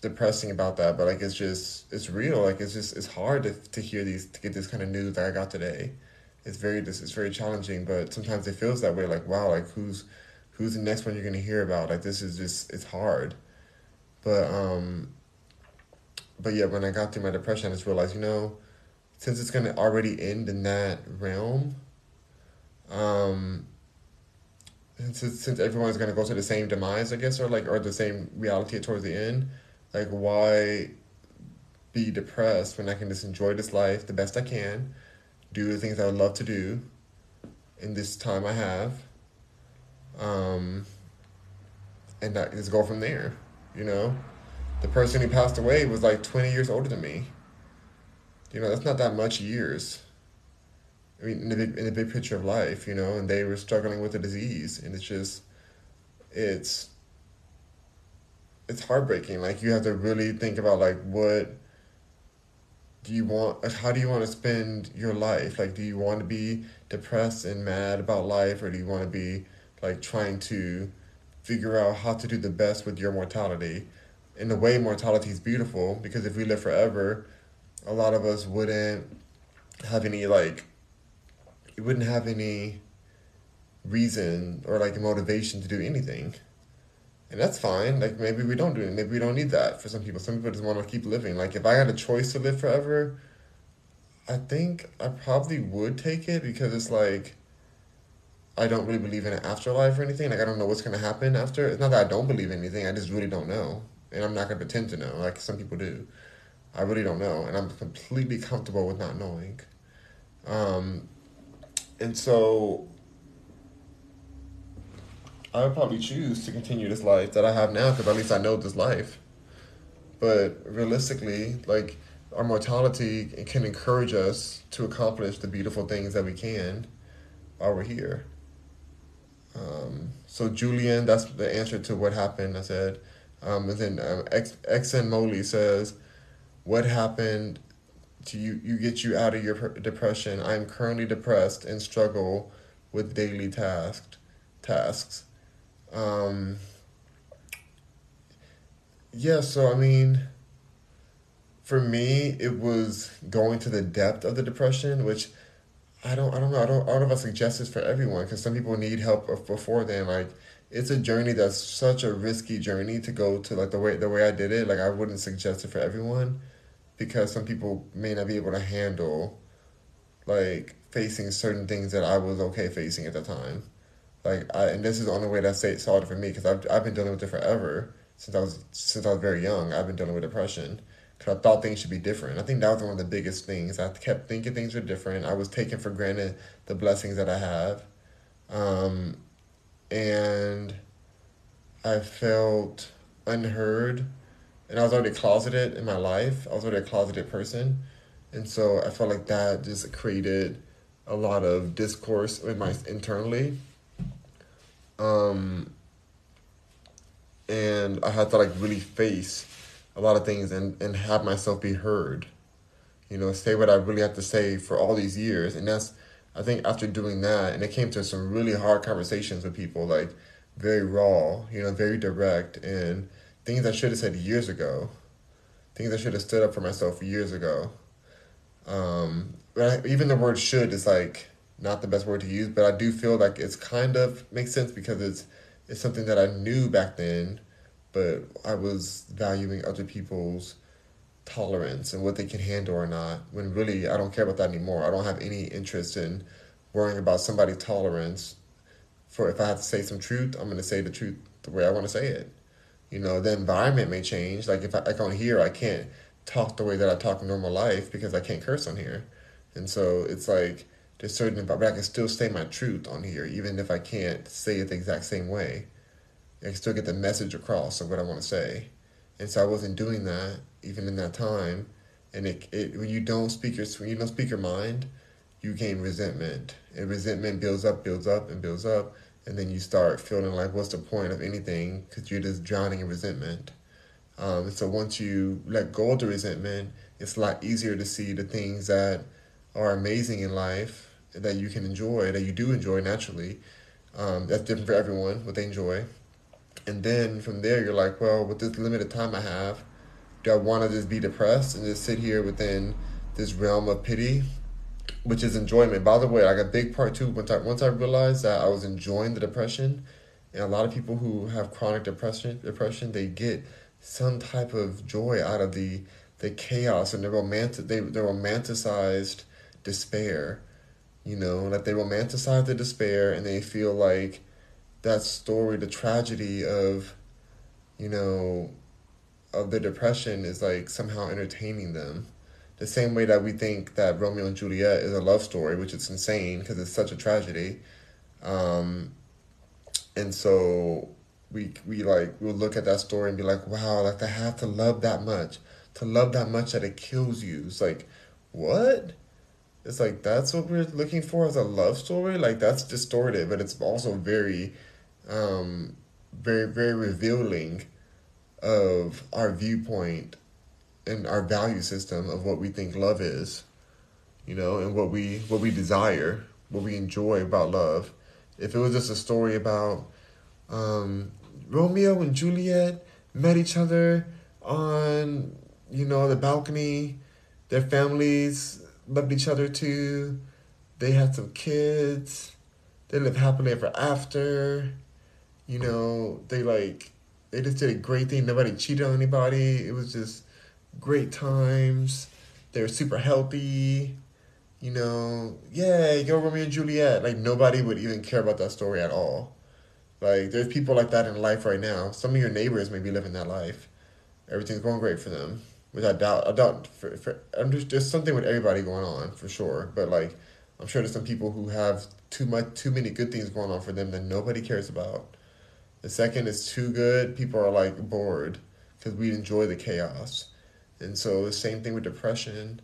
depressing about that, but like it's just it's real. Like it's just it's hard to to hear these to get this kind of news that I got today. It's very it's very challenging, but sometimes it feels that way. Like wow, like who's who's the next one you're gonna hear about? Like this is just it's hard. But um, but yeah, when I got through my depression, I just realized, you know, since it's gonna already end in that realm, um, since since everyone's gonna go to the same demise, I guess, or like or the same reality towards the end, like why be depressed when I can just enjoy this life the best I can, do the things I would love to do in this time I have, um, and that just go from there you know? the person who passed away was like 20 years older than me. You know, that's not that much years. I mean, in the big, in the big picture of life, you know, and they were struggling with a disease, and it's just, it's, it's heartbreaking. Like you have to really think about like what do you want? How do you want to spend your life? Like, do you want to be depressed and mad about life, or do you want to be like trying to figure out how to do the best with your mortality? In a way, mortality is beautiful because if we live forever, a lot of us wouldn't have any like you wouldn't have any reason or like motivation to do anything. And that's fine. Like maybe we don't do it. Maybe we don't need that for some people. Some people just want to keep living. Like if I had a choice to live forever, I think I probably would take it because it's like I don't really believe in an afterlife or anything. Like I don't know what's gonna happen after. It's not that I don't believe in anything. I just really don't know, and I'm not gonna pretend to know like some people do. I really don't know, and I'm completely comfortable with not knowing. Um, and so I would probably choose to continue this life that I have now because at least I know this life. But realistically, like our mortality can encourage us to accomplish the beautiful things that we can while we're here. Um, so Julian, that's the answer to what happened. I said, um, and then um, X, X and Molly says, "What happened to you? You get you out of your depression. I am currently depressed and struggle with daily tasked tasks." Um, yeah, so I mean, for me, it was going to the depth of the depression, which I don't, I don't know, I don't, I don't know if I suggest this for everyone because some people need help before then. Like, it's a journey that's such a risky journey to go to like the way the way I did it. Like, I wouldn't suggest it for everyone because some people may not be able to handle like facing certain things that I was okay facing at the time. Like, I, and this is the only way that saw it for me because I've, I've been dealing with it forever since I was since I was very young. I've been dealing with depression because I thought things should be different. I think that was one of the biggest things. I kept thinking things were different. I was taking for granted the blessings that I have, um, and I felt unheard. And I was already closeted in my life. I was already a closeted person, and so I felt like that just created a lot of discourse in my internally um, and I had to like really face a lot of things and, and have myself be heard. You know, say what I really have to say for all these years. And that's, I think after doing that, and it came to some really hard conversations with people, like very raw, you know, very direct, and things I should have said years ago, things I should have stood up for myself years ago. Um, but I, even the word should is like, not the best word to use, but I do feel like it's kind of makes sense because it's it's something that I knew back then, but I was valuing other people's tolerance and what they can handle or not. When really I don't care about that anymore. I don't have any interest in worrying about somebody's tolerance. For if I have to say some truth, I'm gonna say the truth the way I want to say it. You know, the environment may change. Like if I like on here, I can't talk the way that I talk in normal life because I can't curse on here, and so it's like there's certain, but I can still say my truth on here, even if I can't say it the exact same way. I still get the message across of what I want to say. And so I wasn't doing that even in that time. And it, it when you don't speak your when you don't speak your mind, you gain resentment. And resentment builds up, builds up, and builds up. And then you start feeling like, what's the point of anything? Because you're just drowning in resentment. Um, and so once you let go of the resentment, it's a lot easier to see the things that are amazing in life that you can enjoy, that you do enjoy naturally. Um, that's different for everyone, what they enjoy. And then from there, you're like, well, with this limited time I have, do I want to just be depressed and just sit here within this realm of pity, which is enjoyment? By the way, like a big part too. Once I once I realized that I was enjoying the depression, and a lot of people who have chronic depression, depression, they get some type of joy out of the the chaos and the romantic they the romanticized despair you know, that they romanticize the despair and they feel like that story, the tragedy of, you know, of the depression is like somehow entertaining them. The same way that we think that Romeo and Juliet is a love story, which is insane because it's such a tragedy. Um, and so we we like we'll look at that story and be like, wow, like I have to love that much, to love that much that it kills you. It's like, what? It's like that's what we're looking for as a love story. Like that's distorted, but it's also very, um, very very revealing of our viewpoint and our value system of what we think love is, you know, and what we what we desire, what we enjoy about love. If it was just a story about um, Romeo and Juliet met each other on, you know, the balcony. Their families loved each other too. They had some kids. They lived happily ever after. You know, they like they just did a great thing. Nobody cheated on anybody. It was just great times. They were super healthy. You know, yeah, go Romeo and Juliet. Like nobody would even care about that story at all. Like there's people like that in life right now. Some of your neighbors may be living that life. Everything's going great for them, Without doubt. I doubt. For, for I'm just there's something with everybody going on for sure. But like, I'm sure there's some people who have too much, too many good things going on for them that nobody cares about. The second is too good. People are like bored because we enjoy the chaos, and so the same thing with depression.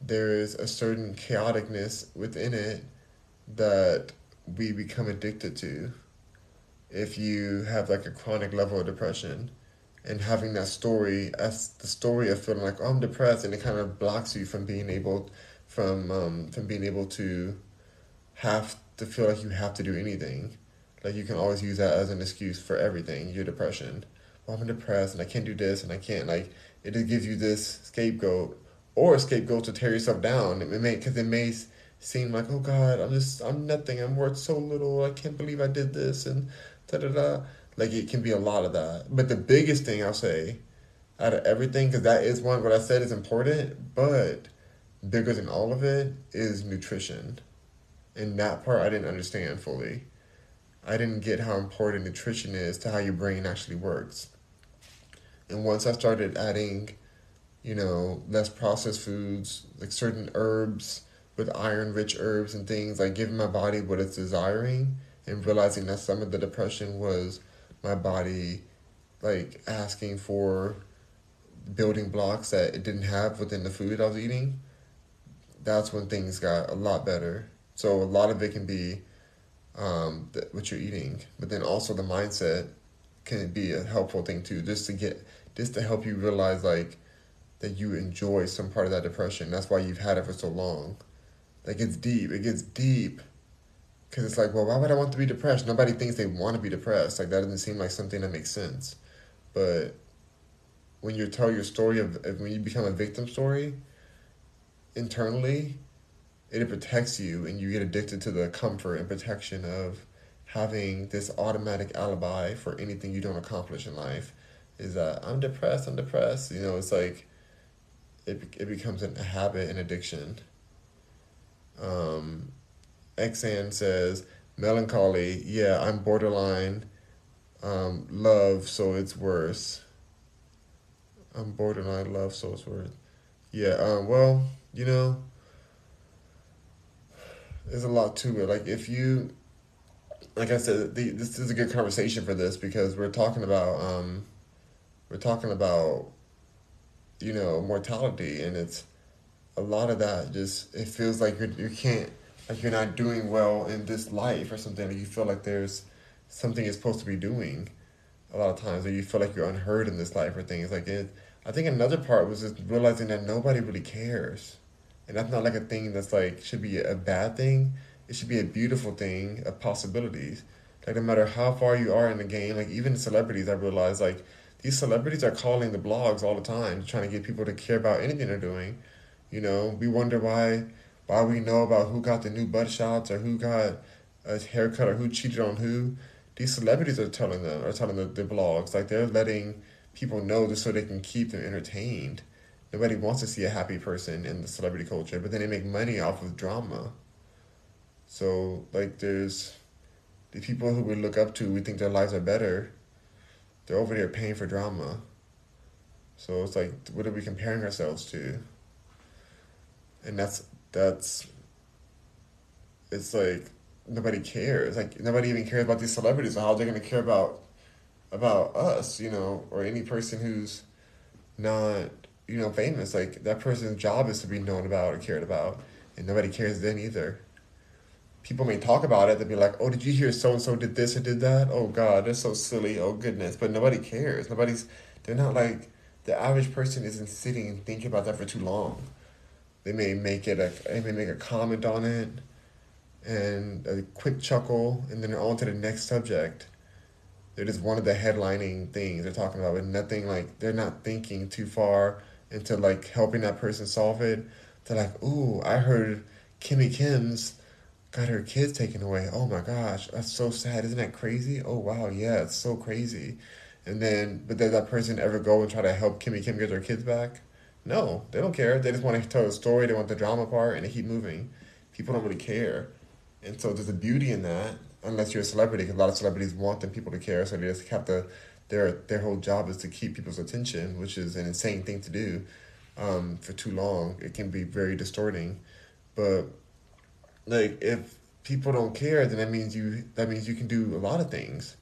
There is a certain chaoticness within it that we become addicted to if you have like a chronic level of depression and having that story as the story of feeling like oh, I'm depressed and it kind of blocks you from being able from um, from being able to have to feel like you have to do anything like you can always use that as an excuse for everything your depression well I'm depressed and I can't do this and I can't like it just gives you this scapegoat or a scapegoat to tear yourself down it may because it may seem like oh god I'm just I'm nothing I'm worth so little I can't believe I did this and da da da. Like it can be a lot of that. But the biggest thing I'll say out of everything, because that is one, what I said is important, but bigger than all of it is nutrition. And that part I didn't understand fully. I didn't get how important nutrition is to how your brain actually works. And once I started adding, you know, less processed foods, like certain herbs with iron rich herbs and things, like giving my body what it's desiring, and realizing that some of the depression was my body like asking for building blocks that it didn't have within the food I was eating, that's when things got a lot better. So a lot of it can be um, th- what you're eating, but then also the mindset can be a helpful thing too, just to get just to help you realize like that you enjoy some part of that depression. That's why you've had it for so long. Like it's deep. It gets deep because it's like, well, why would I want to be depressed? Nobody thinks they want to be depressed. Like that doesn't seem like something that makes sense. But when you tell your story of when you become a victim story, internally, it protects you, and you get addicted to the comfort and protection of having this automatic alibi for anything you don't accomplish in life. Is that I'm depressed? I'm depressed. You know, it's like it it becomes a habit and addiction. Um, Xan says, melancholy, yeah, I'm borderline um, love, so it's worse. I'm borderline love, so it's worse. Yeah, um, well, you know, there's a lot to it. Like, if you, like I said, the, this is a good conversation for this because we're talking about, um, we're talking about, you know, mortality, and it's a lot of that just, it feels like you you can't, like you're not doing well in this life or something, Like you feel like there's something you're supposed to be doing a lot of times, or you feel like you're unheard in this life or things like it. I think another part was just realizing that nobody really cares. And that's not like a thing that's like should be a bad thing. It should be a beautiful thing of possibilities. Like no matter how far you are in the game, like even celebrities, I realize like these celebrities are calling the blogs all the time, trying to get people to care about anything they're doing. You know, we wonder why why we know about who got the new butt shots or who got a haircut or who cheated on who. These celebrities are telling them, are telling the, the blogs. Like they're letting people know just so they can keep them entertained. Nobody wants to see a happy person in the celebrity culture, but then they make money off of drama. So like there's the people who we look up to, we think their lives are better. They're over there paying for drama. So it's like, what are we comparing ourselves to? And that's that's it's like nobody cares. Like nobody even cares about these celebrities. So how they're gonna care about about us, you know, or any person who's not, you know, famous. Like that person's job is to be known about or cared about, and nobody cares then either. People may talk about it. They'll be like, "Oh, did you hear so and so did this or did that? Oh God, that's so silly. Oh goodness!" But nobody cares. Nobody's. They're not like the average person isn't sitting and thinking about that for too long. They may make it a. They may make a comment on it, and a quick chuckle, and then on to the next subject they're just one of the headlining things they're talking about, but nothing like they're not thinking too far into like helping that person solve it. They're like, ooh, I heard Kimmy Kim's got her kids taken away. Oh my gosh, that's so sad. Isn't that crazy? Oh wow, yeah, it's so crazy. And then, but does that person ever go and try to help Kimmy Kim get her kids back? No, they don't care. They just want to tell a story. They want the drama part, and they keep moving. People don't really care, and so there's a beauty in that unless you're a celebrity, because a lot of celebrities want them people to care, so they just have to. Their their whole job is to keep people's attention, which is an insane thing to do. Um, for too long, it can be very distorting. But like, if people don't care, then that means you that means you can do a lot of things.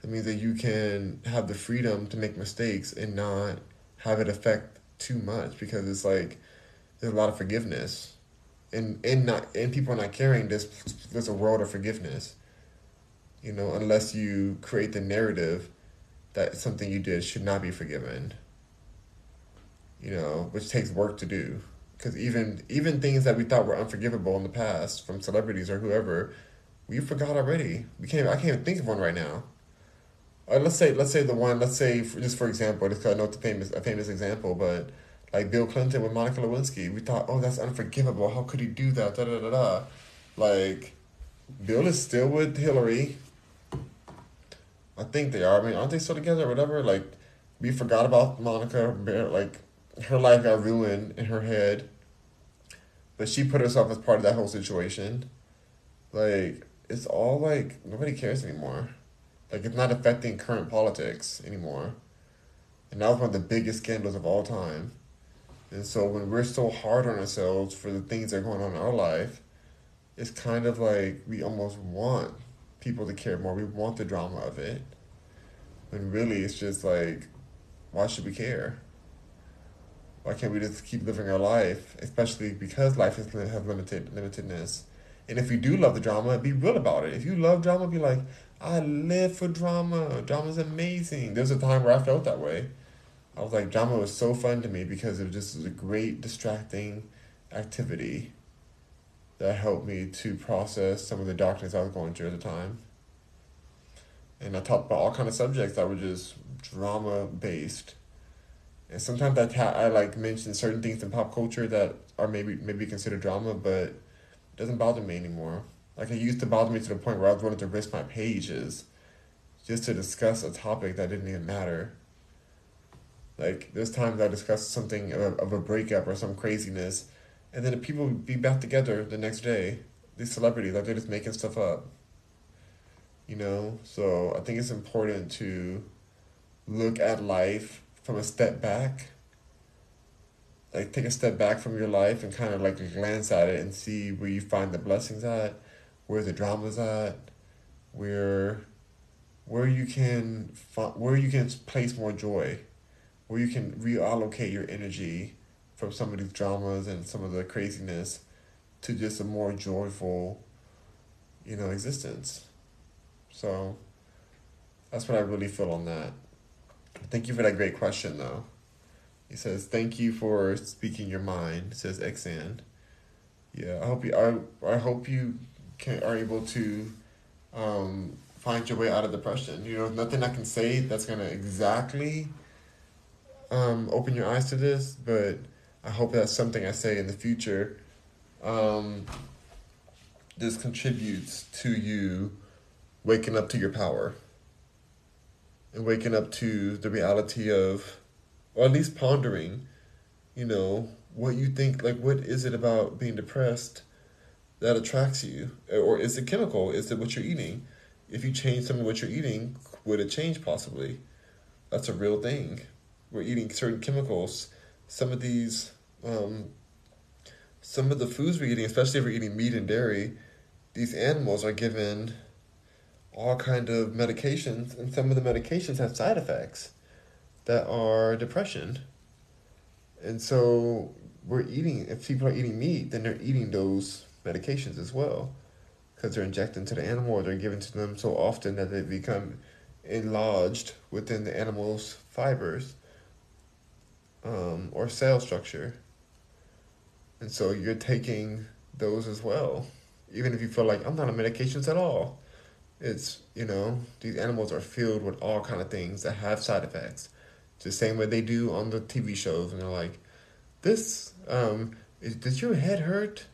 That means that you can have the freedom to make mistakes and not have it affect too much because it's like there's a lot of forgiveness and and not and people not caring there's there's a world of forgiveness you know, unless you create the narrative that something you did should not be forgiven. You know, which takes work to do. Because even even things that we thought were unforgivable in the past from celebrities or whoever, we forgot already. We can't. I can't even think of one right now. Or let's say let's say the one. Let's say for, just for example, just because I know it's a famous a famous example, but like Bill Clinton with Monica Lewinsky, we thought, oh, that's unforgivable. How could he do that? Da da da da. Like, Bill is still with Hillary. I think they are. I mean, aren't they still together or whatever? Like, we forgot about Monica. Like, her life got ruined in her head. But she put herself as part of that whole situation. Like, it's all like, nobody cares anymore. Like, it's not affecting current politics anymore. And that was one of the biggest scandals of all time. And so when we're so hard on ourselves for the things that are going on in our life, it's kind of like we almost want people to care more. We want the drama of it. When really it's just like, why should we care? Why can't we just keep living our life? Especially because life has, have limited limitedness. And if you do love the drama, be real about it. If you love drama, be like, I live for drama. Drama's amazing. There was a time where I felt that way. I was like, drama was so fun to me because it was just a great distracting activity that helped me to process some of the darkness I was going through at the time. And I talked about all kind of subjects that were just drama based. And sometimes I, ta- I like mention certain things in pop culture that are maybe maybe considered drama, but it doesn't bother me anymore. Like it used to bother me to the point where I was willing to risk my pages just to discuss a topic that didn't even matter. Like there's times I discussed something of, of a breakup or some craziness and then the people be back together the next day. These celebrities, like they're just making stuff up. You know, so I think it's important to look at life from a step back. Like take a step back from your life and kind of like glance at it and see where you find the blessings at, where the drama's at, where where you can where you can place more joy, where you can reallocate your energy from some of these dramas and some of the craziness to just a more joyful, you know, existence. So that's what I really feel on that. Thank you for that great question, though. He says, "Thank you for speaking your mind." Says Xan. Yeah, I hope you. I I hope you can are able to um, find your way out of depression. You know, nothing I can say that's gonna exactly um, open your eyes to this, but I hope that's something I say in the future. Um, this contributes to you waking up to your power and waking up to the reality of, or at least pondering, you know, what you think, like, what is it about being depressed that attracts you? Or is it chemical? Is it what you're eating? If you change some of what you're eating, would it change possibly? That's a real thing. We're eating certain chemicals some of these um, some of the foods we're eating, especially if we're eating meat and dairy, these animals are given all kind of medications, and some of the medications have side effects that are depression. And so we're eating. If people are eating meat, then they're eating those medications as well, because they're injected into the animal or they're given to them so often that they become enlarged within the animal's fibers um, or cell structure. And so you're taking those as well. Even if you feel like I'm not on medications at all. It's, you know, these animals are filled with all kind of things that have side effects. the same way they do on the TV shows. And they're like, this, um, is, does your head hurt?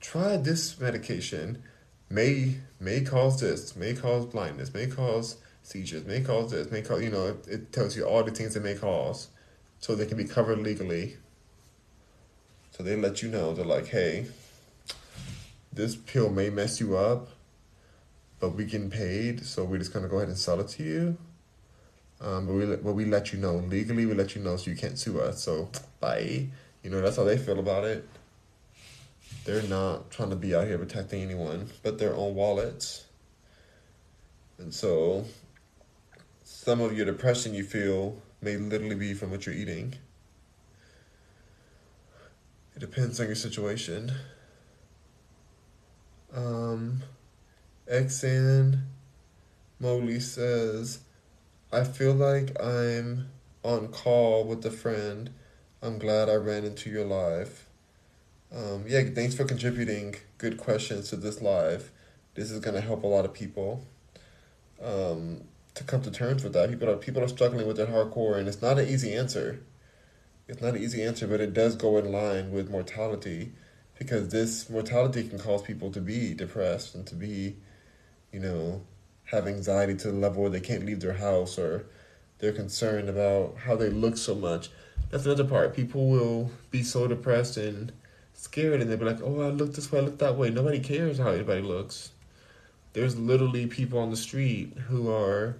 Try this medication. May, may cause this, may cause blindness, may cause seizures, may cause this, may cause, you know, it, it tells you all the things it may cause so they can be covered legally. So they let you know, they're like, hey, this pill may mess you up, but we getting paid, so we're just gonna go ahead and sell it to you. Um, but we but we let you know legally, we let you know so you can't sue us. So bye. You know that's how they feel about it. They're not trying to be out here protecting anyone, but their own wallets. And so, some of your depression you feel may literally be from what you're eating. It depends on your situation. Um, Xan Mowgli says, I feel like I'm on call with a friend. I'm glad I ran into your live. Um, yeah, thanks for contributing good questions to this live. This is going to help a lot of people. Um, to come to terms with that. People are people are struggling with it hardcore, and it's not an easy answer. It's not an easy answer, but it does go in line with mortality, because this mortality can cause people to be depressed and to be, you know, have anxiety to the level where they can't leave their house or they're concerned about how they look so much. That's another part. People will be so depressed and scared, and they'll be like, "Oh, I look this way, I look that way." Nobody cares how anybody looks there's literally people on the street who are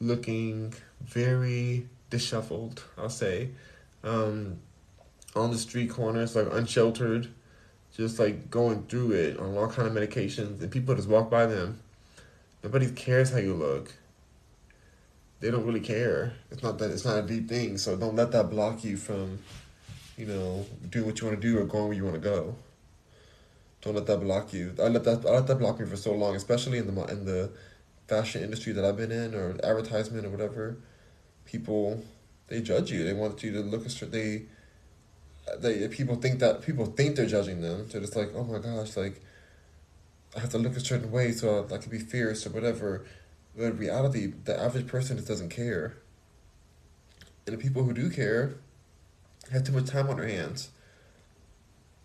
looking very disheveled, I'll say, um, on the street corners, like unsheltered, just like going through it on all kind of medications, and people just walk by them. Nobody cares how you look. They don't really care. It's not that it's not a deep thing, so don't let that block you from, you know, doing what you want to do or going where you want to go. Don't let that block you. I let that I let that block me for so long, especially in the in the fashion industry that I've been in or advertisement or whatever. People they judge you. They want you to look a certain. They they people think that people think they're judging them. They're just like, oh my gosh, like I have to look a certain way so I, I can be fierce or whatever. But in reality, the average person just doesn't care. And the people who do care have too much time on their hands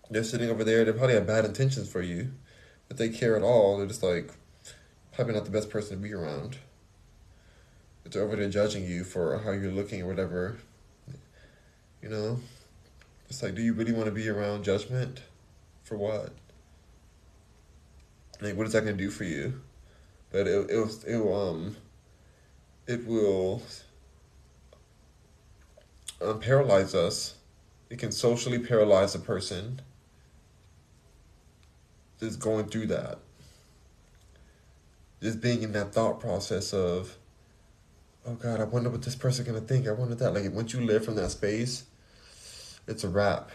they're sitting over there. They probably have bad intentions for you. If they care at all, they're just like probably not the best person to be around. If they're over there judging you for how you're looking or whatever, you know, it's like, do you really want to be around judgment? For what? Like, what is that going to do for you? But it it was it will, um it will um, paralyze us. It can socially paralyze a person just going through that. Just being in that thought process of, oh God, I wonder what this person gonna think. I wonder that. Like once you live from that space, it's a wrap.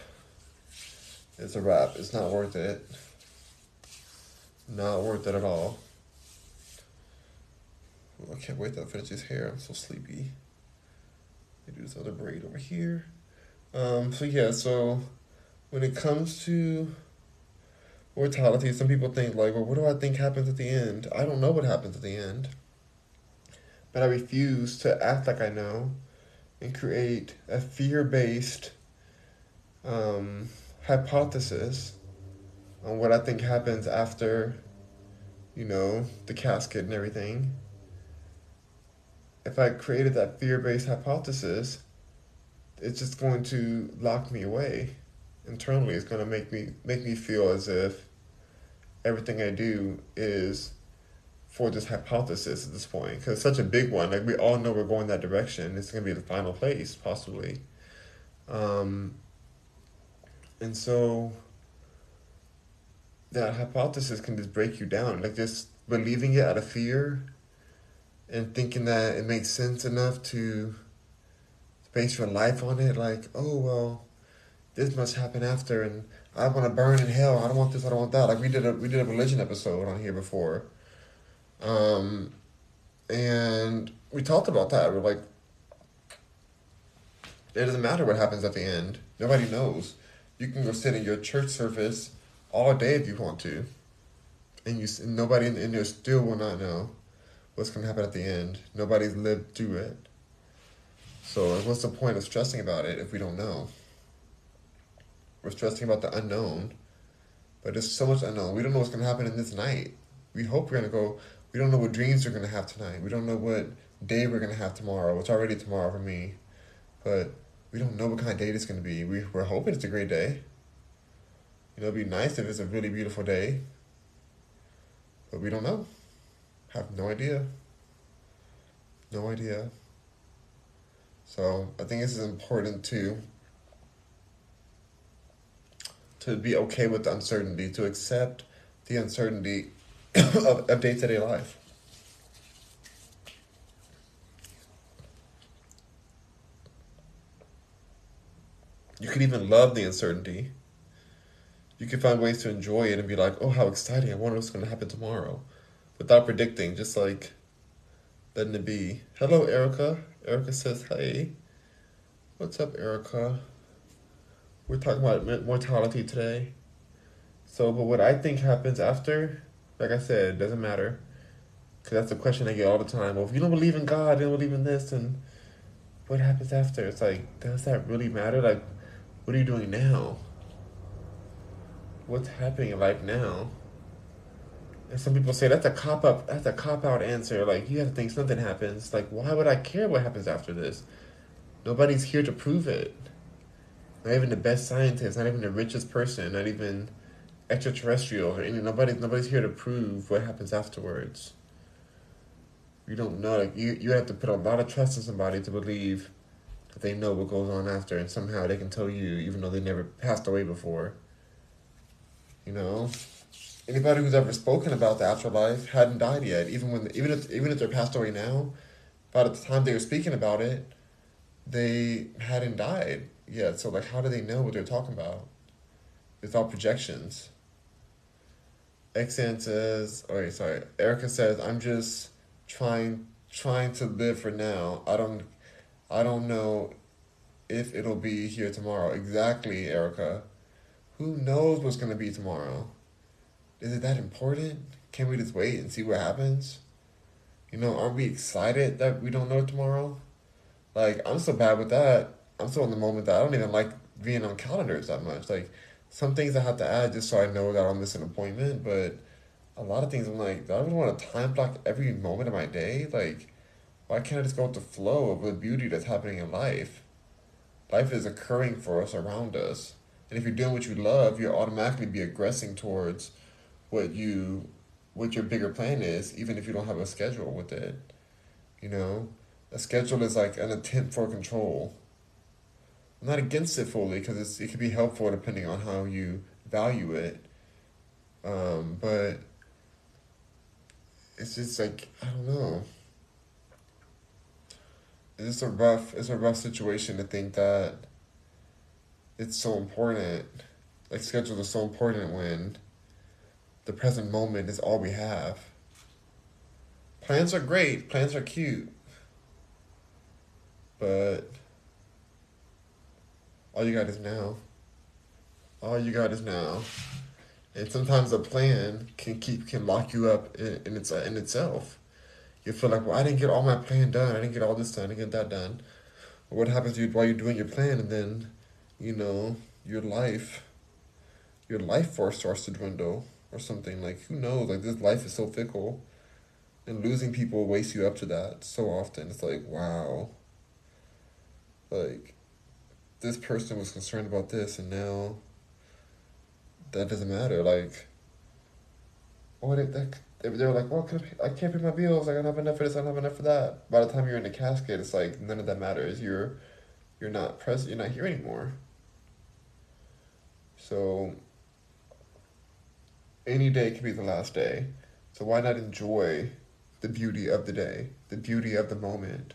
It's a wrap. It's not worth it. Not worth it at all. I can't wait to finish his hair. I'm so sleepy. do this other braid over here. Um, so yeah, so when it comes to mortality, some people think like, well, what do I think happens at the end? I don't know what happens at the end. But I refuse to act like I know and create a fear-based um, hypothesis on what I think happens after, you know, the casket and everything. If I created that fear-based hypothesis, it's just going to lock me away internally is going to make me make me feel as if everything I do is for this hypothesis at this point because it's such a big one like we all know we're going that direction it's going to be the final place possibly um, and so that hypothesis can just break you down like just believing it out of fear and thinking that it makes sense enough to base your life on it. Like, oh, well, this must happen after, and I want to burn in hell. I don't want this. I don't want that. Like we did a we did a religion episode on here before, um, and we talked about that. We're like, it doesn't matter what happens at the end. Nobody knows. You can go sit in your church service all day if you want to, and you and nobody in, the in there still will not know what's going to happen at the end. Nobody's lived through it. So what's the point of stressing about it if we don't know? We're stressing about the unknown, but there's so much unknown. We don't know what's going to happen in this night. We hope we're going to go. We don't know what dreams we're going to have tonight. We don't know what day we're going to have tomorrow. It's already tomorrow for me, but we don't know what kind of day it's going to be. We, we're hoping it's a great day. You know, it'd be nice if it's a really beautiful day, but we don't know. Have no idea. No idea. So I think this is important too to be okay with the uncertainty, to accept the uncertainty [COUGHS] of, of day-to-day life. You can even love the uncertainty. You can find ways to enjoy it and be like, oh, how exciting. I wonder what's going to happen tomorrow. Without predicting, just like letting it be. Hello, Erica. Erica says, hey. What's up, Erica? We're talking about mortality today. So, but what I think happens after, like I said, doesn't matter. Because that's a question I get all the time. Well, if you don't believe in God, you don't believe in this, and what happens after? It's like, does that really matter? Like, what are you doing now? What's happening in life now? And some people say that's a cop up. That's a cop out answer. Like you have to think something happens. Like why would I care what happens after this? Nobody's here to prove it. Not even the best scientist, not even the richest person, not even extraterrestrial or any nobody nobody's here to prove what happens afterwards. You don't know like you, you have to put a lot of trust in somebody to believe that they know what goes on after and somehow they can tell you even though they never passed away before. You know? Anybody who's ever spoken about the afterlife hadn't died yet. Even when even if even if they're passed away now, by the time they were speaking about it, they hadn't died yeah, so like how do they know what they're talking about? It's all projections. Xan says, oh wait, sorry. Erica says, I'm just trying trying to live for now. I don't I don't know if it'll be here tomorrow. Exactly, Erica. Who knows what's gonna be tomorrow? Is it that important? Can we just wait and see what happens? You know, aren't we excited that we don't know tomorrow? Like, I'm so bad with that. I'm still in the moment that I don't even like being on calendars that much. Like some things I have to add just so I know that I'll miss an appointment, but a lot of things I'm like, I do I even want to time block every moment of my day? Like, why can't I just go with the flow of the beauty that's happening in life? Life is occurring for us around us. And if you're doing what you love, you'll automatically be aggressing towards what you what your bigger plan is, even if you don't have a schedule with it. You know? A schedule is like an attempt for control. I'm not against it fully because it could be helpful depending on how you value it. Um, but it's just like I don't know. It's a rough. It's a rough situation to think that it's so important. Like schedules are so important when the present moment is all we have. Plans are great. Plans are cute. But all you got is now. All you got is now. And sometimes a plan can keep can lock you up in, in its in itself. You feel like, well, I didn't get all my plan done. I didn't get all this done. I didn't get that done. Or what happens you while you're doing your plan, and then, you know, your life, your life force starts to dwindle or something. Like who knows? Like this life is so fickle, and losing people wakes you up to that so often. It's like wow. Like this person was concerned about this and now that doesn't matter. Like, what it, that, they, they were like, well, I can't pay my bills. I don't have enough for this. I don't have enough for that. By the time you're in the casket, it's like none of that matters. You're, you're not present. You're not here anymore. So, any day could be the last day. So why not enjoy the beauty of the day, the beauty of the moment?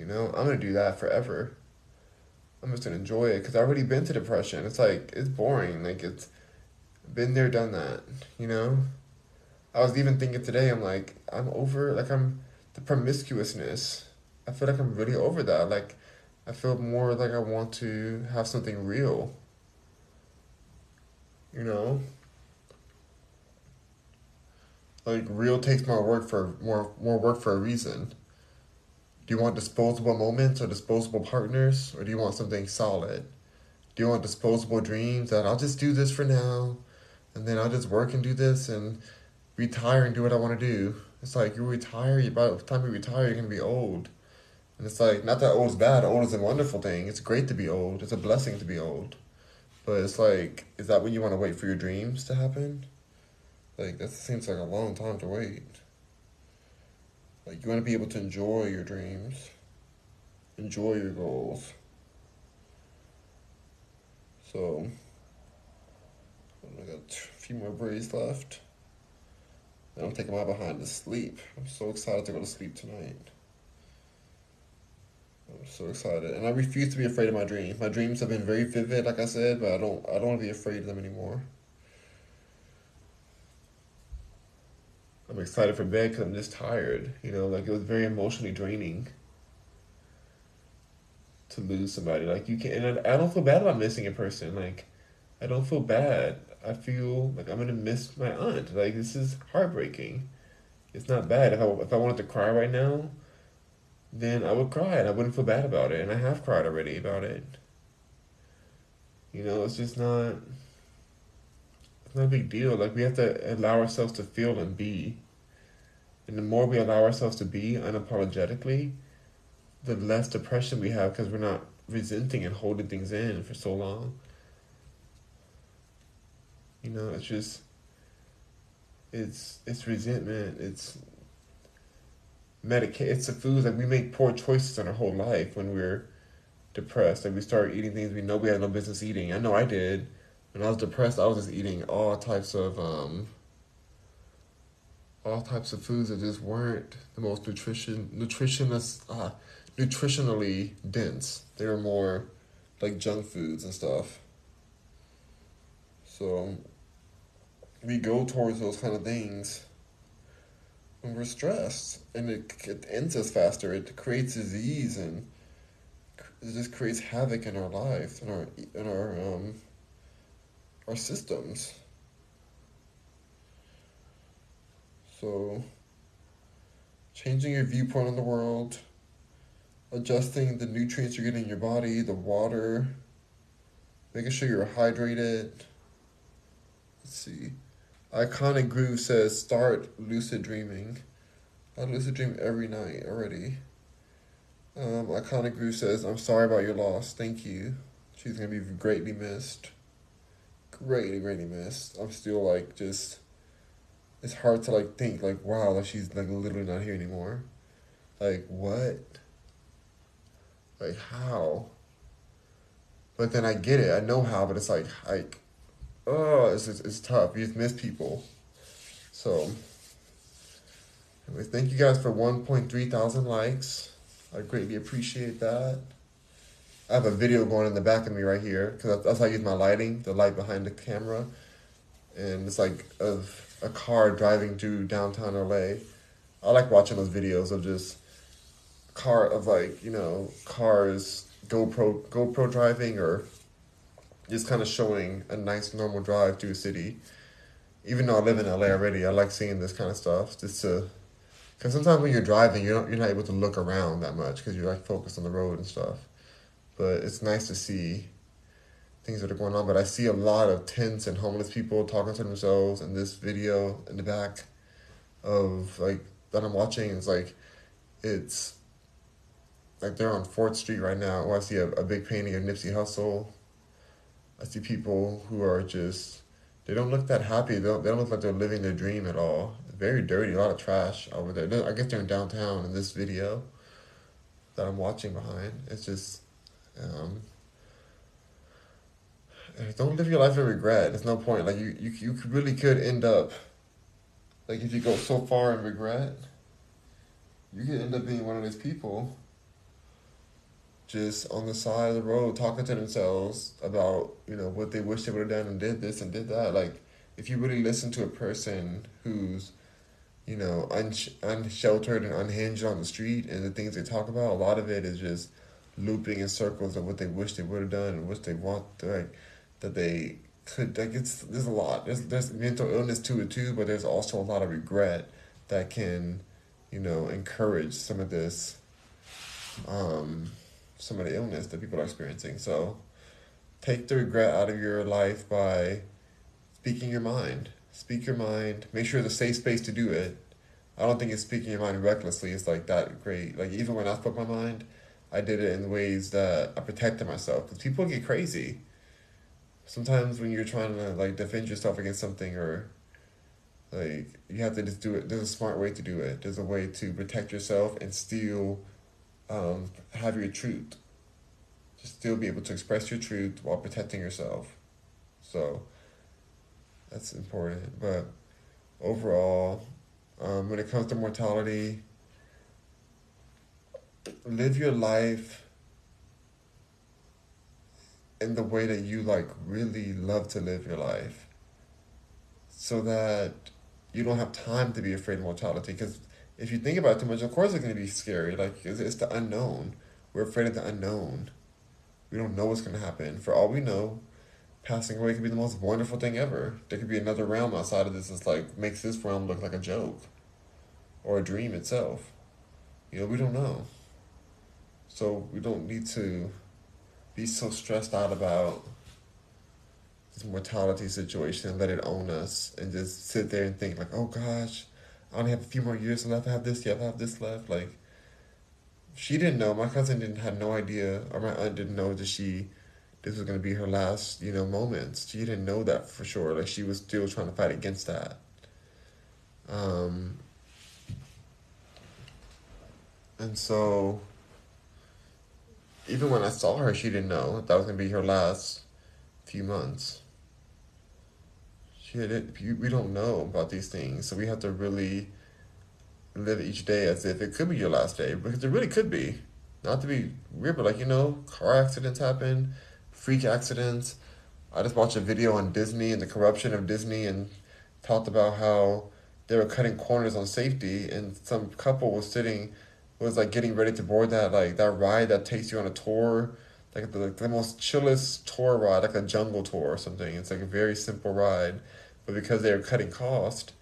You know, I'm gonna do that forever. I'm just gonna enjoy it because I've already been to depression. It's like it's boring. Like it's been there, done that. You know. I was even thinking today. I'm like, I'm over. Like I'm the promiscuousness. I feel like I'm really over that. Like, I feel more like I want to have something real. You know. Like real takes more work for more more work for a reason. Do you want disposable moments or disposable partners, or do you want something solid? Do you want disposable dreams that I'll just do this for now, and then I'll just work and do this and retire and do what I want to do? It's like you retire. By the time you retire, you're gonna be old, and it's like not that old is bad. Old is a wonderful thing. It's great to be old. It's a blessing to be old, but it's like, is that when you want to wait for your dreams to happen? Like that seems like a long time to wait. Like, you want to be able to enjoy your dreams, enjoy your goals. So, I got a few more braids left. And I'm taking my behind to sleep. I'm so excited to go to sleep tonight. I'm so excited, and I refuse to be afraid of my dreams. My dreams have been very vivid, like I said, but I don't. I don't want to be afraid of them anymore. I'm excited for bed because I'm just tired. You know, like it was very emotionally draining to lose somebody. Like you can, and I, I don't feel bad about missing a person. Like I don't feel bad. I feel like I'm gonna miss my aunt. Like this is heartbreaking. It's not bad. If I if I wanted to cry right now, then I would cry and I wouldn't feel bad about it. And I have cried already about it. You know, it's just not a big deal. Like we have to allow ourselves to feel and be. And the more we allow ourselves to be unapologetically, the less depression we have because we're not resenting and holding things in for so long. You know, it's just it's it's resentment, it's medica it's the foods like we make poor choices in our whole life when we're depressed. Like we start eating things we know we had no business eating. I know I did when I was depressed, I was just eating all types of um, all types of foods that just weren't the most nutrition nutritionist uh, nutritionally dense. They were more like junk foods and stuff. So we go towards those kind of things when we're stressed, and it, it ends us faster. It creates disease and it just creates havoc in our life, and our in our um, our systems. So, changing your viewpoint on the world, adjusting the nutrients you're getting in your body, the water, making sure you're hydrated. Let's see. Iconic Groove says start lucid dreaming. I lucid dream every night already. Um, Iconic Groove says, I'm sorry about your loss. Thank you. She's going to be greatly missed greatly, greatly missed. I'm still like just it's hard to like think like wow like she's like literally not here anymore. Like what? Like how? But then I get it. I know how, but it's like like oh, it's it's, it's tough. You just miss people. So anyways, thank you guys for 1.3 thousand likes. I greatly appreciate that. I have a video going in the back of me right here because that's how I use my lighting, the light behind the camera, and it's like of a car driving through downtown LA. I like watching those videos of just car of like you know cars GoPro GoPro driving or just kind of showing a nice normal drive through a city. Even though I live in LA already, I like seeing this kind of stuff just to. Because sometimes when you're driving, you're not you're not able to look around that much because you're like focused on the road and stuff but it's nice to see things that are going on. But I see a lot of tents and homeless people talking to themselves in this video in the back of like that I'm watching. It's like it's like they're on Fourth Street right now. Or I see a, a big painting of Nipsey Hussle. I see people who are just they don't look that happy. They don't, they don't look like they're living their dream at all. Very dirty, a lot of trash over there. I guess they're in downtown in this video that I'm watching behind. It's just um, don't live your life in regret. There's no point. Like you, you, you really could end up, like if you go so far in regret, you could end up being one of those people. Just on the side of the road, talking to themselves about you know what they wish they would have done and did this and did that. Like if you really listen to a person who's you know, unsh- unsheltered and unhinged on the street, and the things they talk about, a lot of it is just looping in circles of what they wish they would have done and what they want, like that they could. Like it's there's a lot. There's there's mental illness to it too, but there's also a lot of regret that can, you know, encourage some of this, um, some of the illness that people are experiencing. So, take the regret out of your life by speaking your mind. Speak your mind. Make sure it's a safe space to do it. I don't think it's speaking your mind recklessly. It's like that great. Like even when I spoke my mind, I did it in ways that I protected myself. Because people get crazy. Sometimes when you're trying to like defend yourself against something or like you have to just do it. There's a smart way to do it. There's a way to protect yourself and still um, have your truth. Just still be able to express your truth while protecting yourself. So that's important. But overall, um, when it comes to mortality, live your life in the way that you like really love to live your life so that you don't have time to be afraid of mortality. Because if you think about it too much of course it's going to be scary. Like it's the unknown. We're afraid of the unknown. We don't know what's going to happen. For all we know passing away could be the most wonderful thing ever. There could be another realm outside of this that's like makes this realm look like a joke or a dream itself. You know we don't know so we don't need to be so stressed out about this mortality situation and let it own us and just sit there and think like, oh gosh, I only have a few more years left. I have this yet. I have this left. Like, she didn't know. My cousin didn't had no idea, or my aunt didn't know that she this was gonna be her last, you know, moments. She didn't know that for sure. Like she was still trying to fight against that. Um, and so even when I saw her, she didn't know that was gonna be her last few months. She had. We don't know about these things, so we have to really live each day as if it could be your last day because it really could be. Not to be weird, but like you know, car accidents happen, freak accidents. I just watched a video on Disney and the corruption of Disney and talked about how they were cutting corners on safety and some couple was sitting was like getting ready to board that like that ride that takes you on a tour, like the the most chillest tour ride, like a jungle tour or something. It's like a very simple ride, but because they were cutting cost,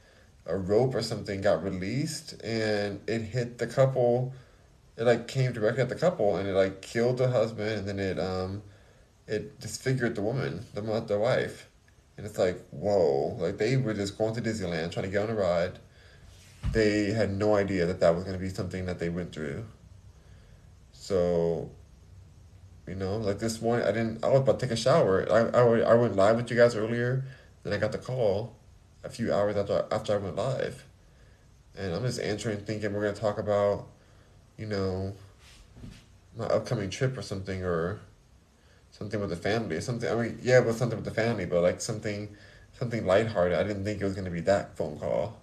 a rope or something got released and it hit the couple. It like came directly at the couple and it like killed the husband and then it um, it disfigured the woman, the the wife, and it's like whoa, like they were just going to Disneyland trying to get on a ride they had no idea that that was going to be something that they went through. So, you know, like this morning, I didn't, I was about to take a shower. I, I, I went live with you guys earlier, then I got the call a few hours after, after I went live. And I'm just answering, thinking we're going to talk about, you know, my upcoming trip or something, or something with the family, something. I mean, yeah, it was something with the family, but like something, something lighthearted. I didn't think it was going to be that phone call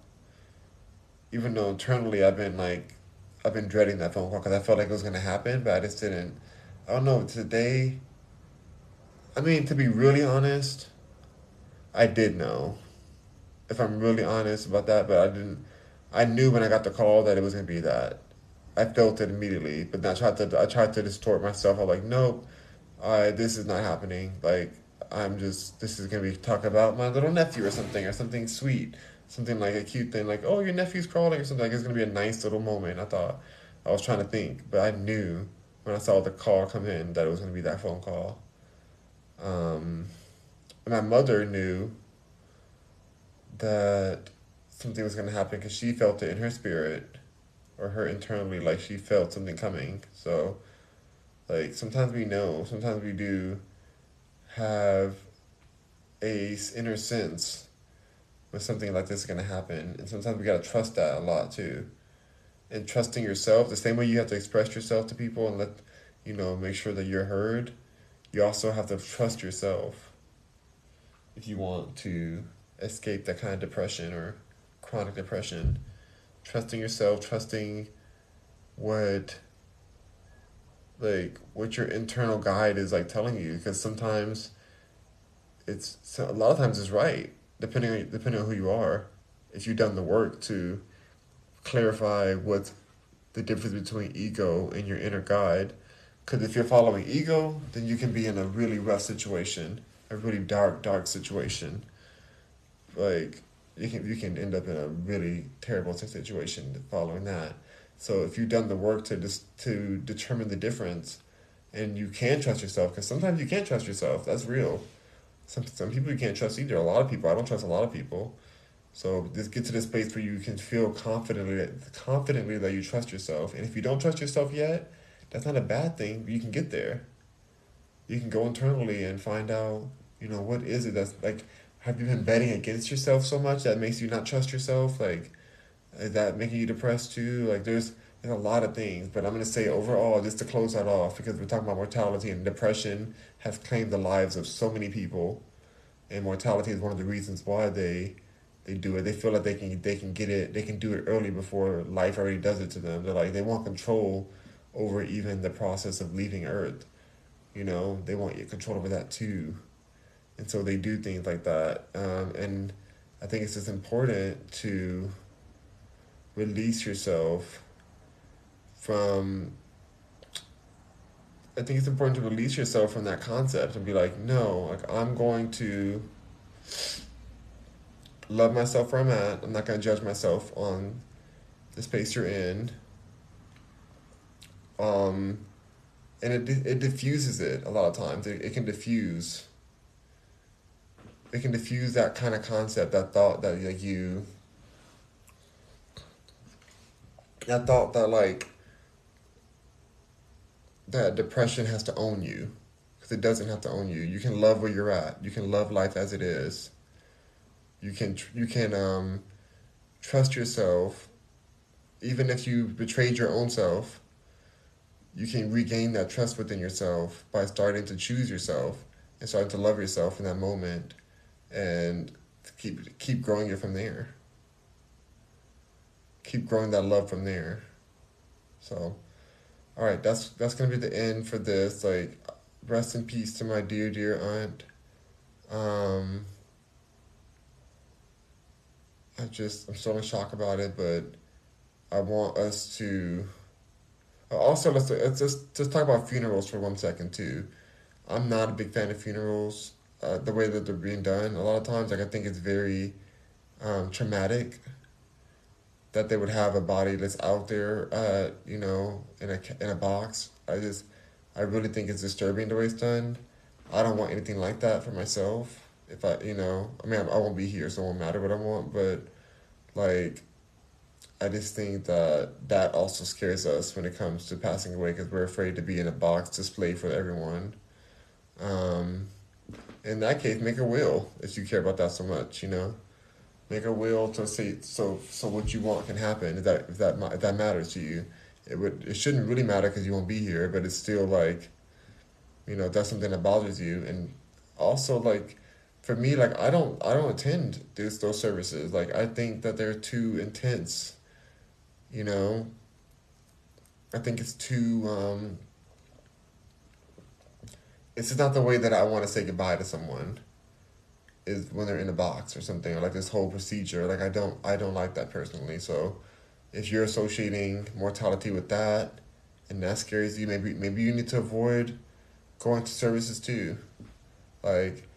even though internally I've been like, I've been dreading that phone call because I felt like it was gonna happen, but I just didn't. I don't know. Today, I mean, to be really honest, I did know. If I'm really honest about that, but I didn't. I knew when I got the call that it was gonna be that. I felt it immediately, but then I tried to. I tried to distort myself. I'm like, nope, uh, this is not happening. Like, I'm just. This is gonna be talk about my little nephew or something or something sweet something like a cute thing, like oh your nephew's crawling or something. Like it's gonna be a nice little moment. I thought I was trying to think, but I knew when I saw the call come in that it was gonna be that phone call. Um, my mother knew that something was gonna happen because she felt it in her spirit, or her internally, like she felt something coming. So, like sometimes we know, sometimes we do have a inner sense when something like this is going to happen. And sometimes we got to trust that a lot too. And trusting yourself, the same way you have to express yourself to people and let, you know, make sure that you're heard, you also have to trust yourself. if you want to escape that kind of depression or chronic depression. Trusting yourself, trusting what like what your internal guide is like telling you because sometimes it's a lot of times it's right depending on depending on who you are if you've done the work to clarify what's the difference between ego and your inner guide because if you're following ego then you can be in a really rough situation a really dark dark situation like you can you can end up in a really terrible situation following that so if you've done the work to just to determine the difference, and you can trust yourself, because sometimes you can't trust yourself. That's real. Some some people you can't trust either. A lot of people I don't trust a lot of people. So just get to this place where you can feel confidently confidently that you trust yourself. And if you don't trust yourself yet, that's not a bad thing. You can get there. You can go internally and find out, you know, what is it that's like have you been betting against yourself so much that makes you not trust yourself? Like is that making you depressed too? Like there's there's a lot of things, but I'm gonna say overall, just to close that off, because we're talking about mortality and depression has claimed the lives of so many people, and mortality is one of the reasons why they they do it. They feel like they can they can get it they can do it early before life already does it to them. They're like they want control over even the process of leaving Earth. You know, they want control over that too, and so they do things like that. Um, and I think it's just important to release yourself from I think it's important to release yourself from that concept and be like, no, like I'm going to love myself where I'm at. I'm not going to judge myself on the space you're in. Um, and it it diffuses it a lot of times. It, it can diffuse. It can diffuse that kind of concept, that thought that like you that thought that like that depression has to own you because it doesn't have to own you. You can love where you're at. You can love life as it is. You can you can um, trust yourself, even if you betrayed your own self. You can regain that trust within yourself by starting to choose yourself and starting to love yourself in that moment, and keep keep growing it from there keep growing that love from there. So, all right, that's that's gonna be the end for this. Like, rest in peace to my dear dear aunt. Um, I just I'm still in shock about it, but I want us to. Also, let's let's just just talk about funerals for one second too. I'm not a big fan of funerals. Uh, the way that they're being done, a lot of times, like I think it's very um, traumatic that they would have a body that's out there, uh, you know, in a in a box. I just, I really think it's disturbing the way it's done. I don't want anything like that for myself. If I, you know, I mean, I, I won't be here, so it won't matter what I want. But, like, I just think that that also scares us when it comes to passing away because we're afraid to be in a box displayed for everyone. Um, in that case, make a will if you care about that so much, you know make a will to see so so what you want can happen if that if that if that matters to you it would it shouldn't really matter because you won't be here but it's still like you know that's something that bothers you. And also like for me like i don't i don't attend those those services. Like i think that they're too intense you know? I think it's too um it's not the way that i want to say goodbye to someone is when they're in a box or something or like this whole procedure. Like i don't i don't like that personally so if you're associating mortality with that and that scares you maybe maybe you need to avoid going to services too like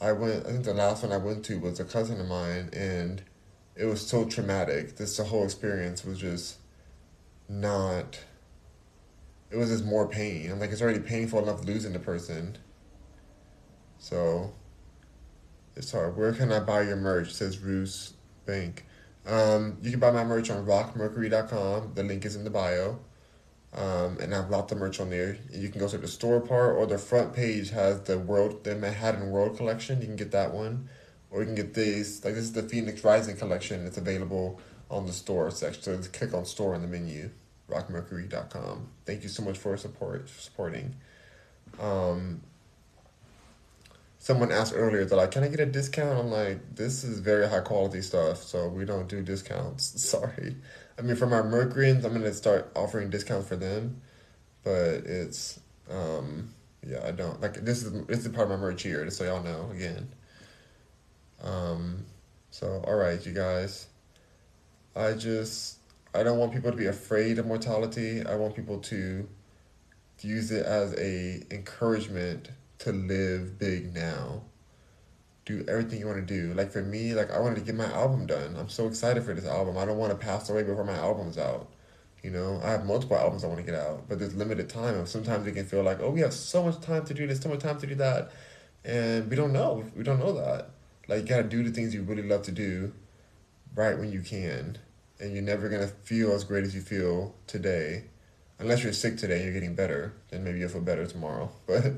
i went i think the last one i went to was a cousin of mine and it was so traumatic this the whole experience was just not it was just more pain i'm like it's already painful enough losing the person so it's hard. where can I buy your merch? Says Roos Bank. Um, you can buy my merch on rockmercury.com. The link is in the bio. Um, and I've lots of merch on there. You can go to the store part or the front page has the world, the Manhattan World collection. You can get that one, or you can get these. Like this is the Phoenix Rising collection. It's available on the store section. So click on store in the menu, rockmercury.com. Thank you so much for support supporting. Um, someone asked earlier, they're like, "Can I get a discount?" I'm like, "This is very high quality stuff, so we don't do discounts." [LAUGHS] Sorry. I mean, for my Mercuryans, I'm gonna start offering discounts for them, but it's um, yeah, I don't like this is this is part of my merch here, just so y'all know again. Um, so all right, you guys. I just I don't want people to be afraid of mortality. I want people to use it as a encouragement to live big now. Do everything you want to do. Like for me, like I wanted to get my album done. I'm so excited for this album. I don't want to pass away before my album's out. You know, I have multiple albums I want to get out, but there's limited time. And sometimes it can feel like, oh, we have so much time to do this, so much time to do that, and we don't know. We don't know that. Like you gotta do the things you really love to do, right when you can, and you're never gonna feel as great as you feel today, unless you're sick today and you're getting better. Then maybe you'll feel better tomorrow. [LAUGHS] But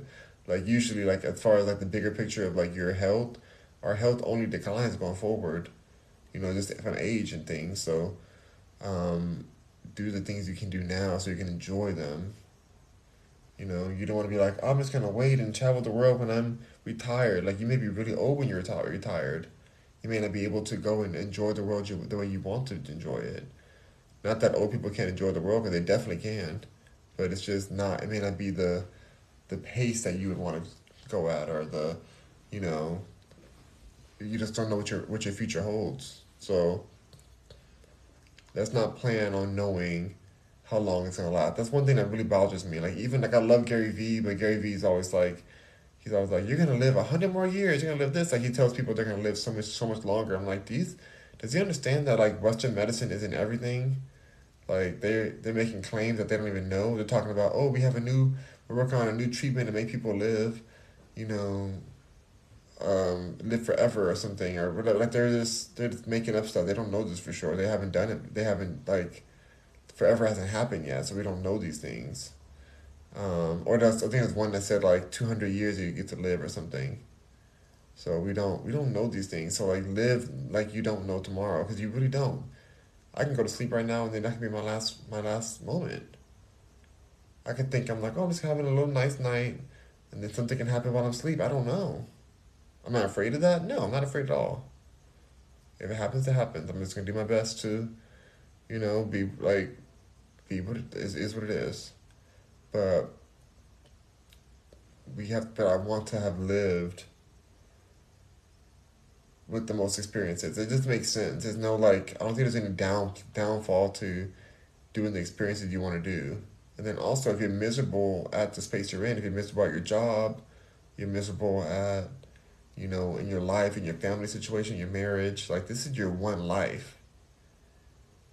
like usually, like as far as like the bigger picture of like your health, our health only declines going forward. You know, just from age and things. So, um, do the things you can do now so you can enjoy them. You know, you don't want to be like, I'm just gonna wait and travel the world when I'm retired. Like you may be really old when you're retired. You may not be able to go and enjoy the world you, the way you want to enjoy it. Not that old people can't enjoy the world, because they definitely can, but it's just not. It may not be the the pace that you would want to go at or the you know you just don't know what your what your future holds. So let's not plan on knowing how long it's gonna last. That's one thing that really bothers me. Like even like i love gary vee but gary vee is always like he's always like you're gonna live a hundred more years you're gonna live this like he tells people they're gonna live so much so much longer. I'm like these does he understand that like western medicine isn't everything? Like they're they're making claims that they don't even know. They're talking about oh we have a new we're working on a new treatment to make people live, you know, um, live forever or something or. Like they're just they're just making up stuff. They don't know this for sure. They haven't done it. They haven't like forever hasn't happened yet, so we don't know these things. Um, or that's I think there's one that said like two hundred years you get to live or something. So we don't we don't know these things. So like live like you don't know tomorrow because you really don't. I can go to sleep right now and then that can be my last my last moment. I could think I'm like, oh, I'm just having a little nice night, and then something can happen while I'm asleep. I don't know. I'm not afraid of that. No, I'm not afraid at all. If it happens, it happens. I'm just gonna do my best to, you know, be like, be what it is, is what it is. But we have, but I want to have lived with the most experiences. It just makes sense. There's no like, I don't think there's any down downfall to doing the experiences you want to do. And then also, if you're miserable at the space you're in, if you're miserable at your job, you're miserable at, you know, in your life, in your family situation, your marriage, like this is your one life.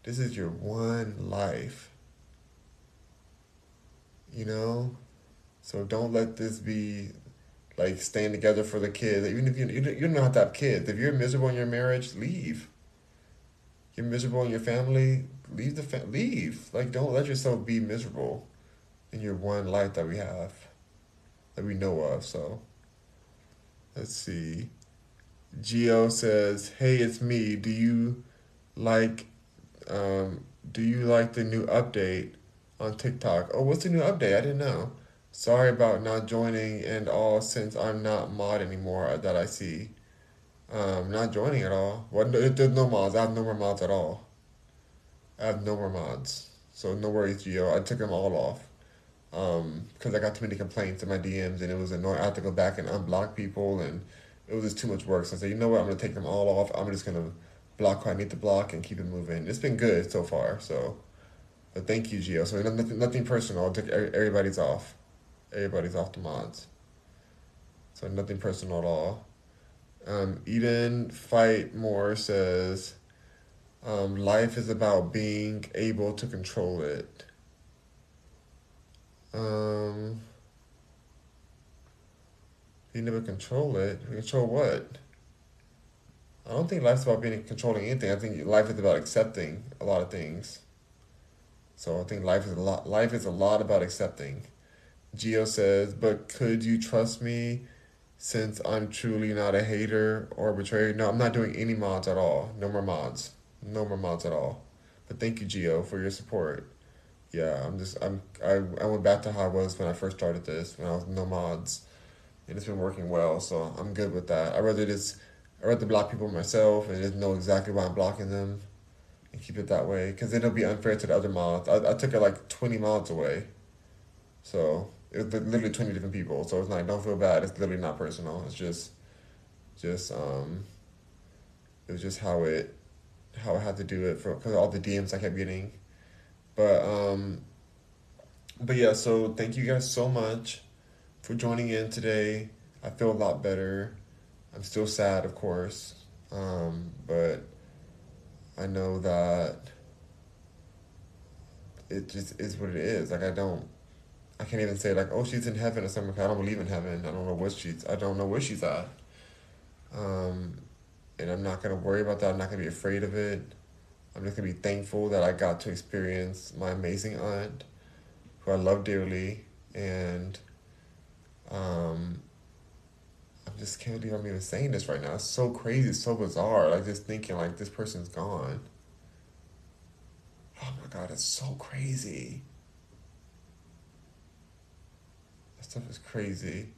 This is your one life. You know? So don't let this be like staying together for the kids. Even if you, you don't have to have kids. If you're miserable in your marriage, leave. You're miserable in your family, leave the fa- leave. Like don't let yourself be miserable in your one life that we have, that we know of. So let's see. Geo says, "Hey, it's me. Do you like um do you like the new update on TikTok? Oh, what's the new update? I didn't know. Sorry about not joining and all since I'm not mod anymore that I see. Um, not joining at all. What? There's no mods. I have no more mods at all. I have no more mods. So no worries, Geo. I took them all off. Um, because I got too many complaints in my DMs and it was annoying. I had to go back and unblock people and it was just too much work. So I said, you know what, I'm gonna take them all off. I'm just gonna block who I need to block and keep it moving. It's been good so far. So, but thank you, Geo. So nothing, nothing personal. I took everybody's off. Everybody's off the mods. So nothing personal at all. Um, Eden Fight More says, um, life is about being able to control it. Um, you never control it. Control what? I don't think life's about being controlling anything. I think life is about accepting a lot of things. So I think life is a lot. Life is a lot about accepting. Geo says, "But could you trust me, since I'm truly not a hater or betrayer? No, I'm not doing any mods at all. No more mods." No more mods at all. But thank you, Geo, for your support. Yeah, I'm just I'm I, I went back to how I was when I first started this when I was no mods, and it's been working well. So I'm good with that. I rather just I rather block people myself and just know exactly why I'm blocking them, and keep it that way. Because it'll be unfair to the other mods. I I took it like twenty mods away, so it was literally twenty different people. So it's like don't feel bad. It's literally not personal. It's just just um. It was just how it how I had to do it for because all the DMs I kept getting, but um. But yeah, so thank you guys so much for joining in today. I feel a lot better. I'm still sad, of course, um, but I know that it just is what it is. Like I don't, I can't even say like, oh, she's in heaven or something. I don't believe in heaven. I don't know what she's. I don't know where she's at. Um, and I'm not gonna worry about that. I'm not gonna be afraid of it. I'm just gonna be thankful that I got to experience my amazing aunt, who I love dearly, and um, I just can't believe I'm even saying this right now. It's so crazy, it's so bizarre. Like just thinking like this person's gone. Oh my god, it's so crazy. That stuff is crazy.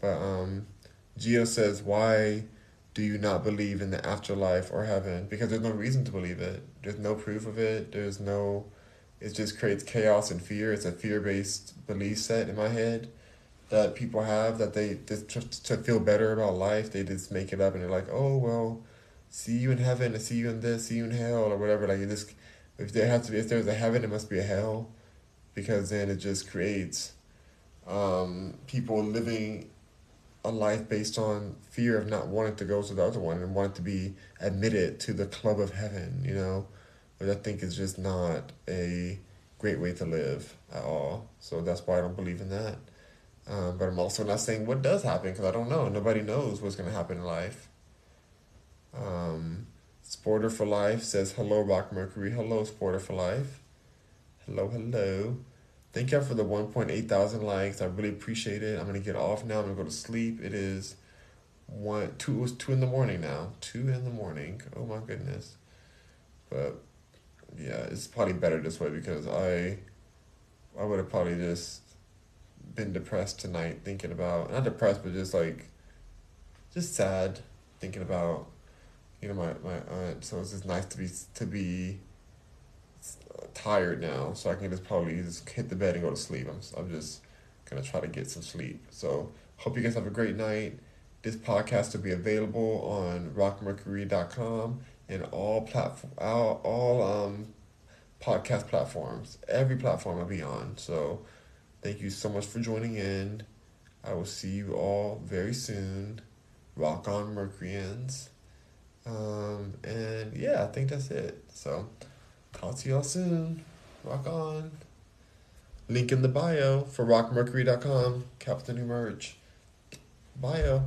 But um Geo says, Why do you not believe in the afterlife or heaven? Because there's no reason to believe it. There's no proof of it. There's no it just creates chaos and fear. It's a fear based belief set in my head that people have that they just to feel better about life they just make it up and they're like oh well see you in heaven and see you in this see you in hell or whatever like it just if there has to be if there's a heaven it must be a hell because then it just creates um, people living a life based on fear of not wanting to go to the other one and wanting to be admitted to the club of heaven you know which i think is just not a great way to live at all so that's why i don't believe in that um, but I'm also not saying what does happen because I don't know. Nobody knows what's going to happen in life. Um, Sporter for Life says, Hello, Rock Mercury. Hello, Sporter for Life. Hello, hello. Thank y'all for the 1.8 thousand likes. I really appreciate it. I'm to get off now. I'm to go to sleep. It is one, two, it was two in the morning now. Two in the morning. Oh my goodness. But yeah, it's probably better this way because I, I would have probably just been depressed tonight thinking about not depressed but just like just sad thinking about you know my, my aunt so it's just nice to be to be tired now so I can just probably just hit the bed and go to sleep I'm, I'm just gonna try to get some sleep so hope you guys have a great night this podcast will be available on rockmercury.com and all platform all, all um podcast platforms every platform I'll be on so Thank you so much for joining in. I will see you all very soon. Rock on, Mercuryans. Um, and yeah, I think that's it. So, talk to y'all soon. Rock on. Link in the bio for rockmercury.com. Captain Emerge. Bio.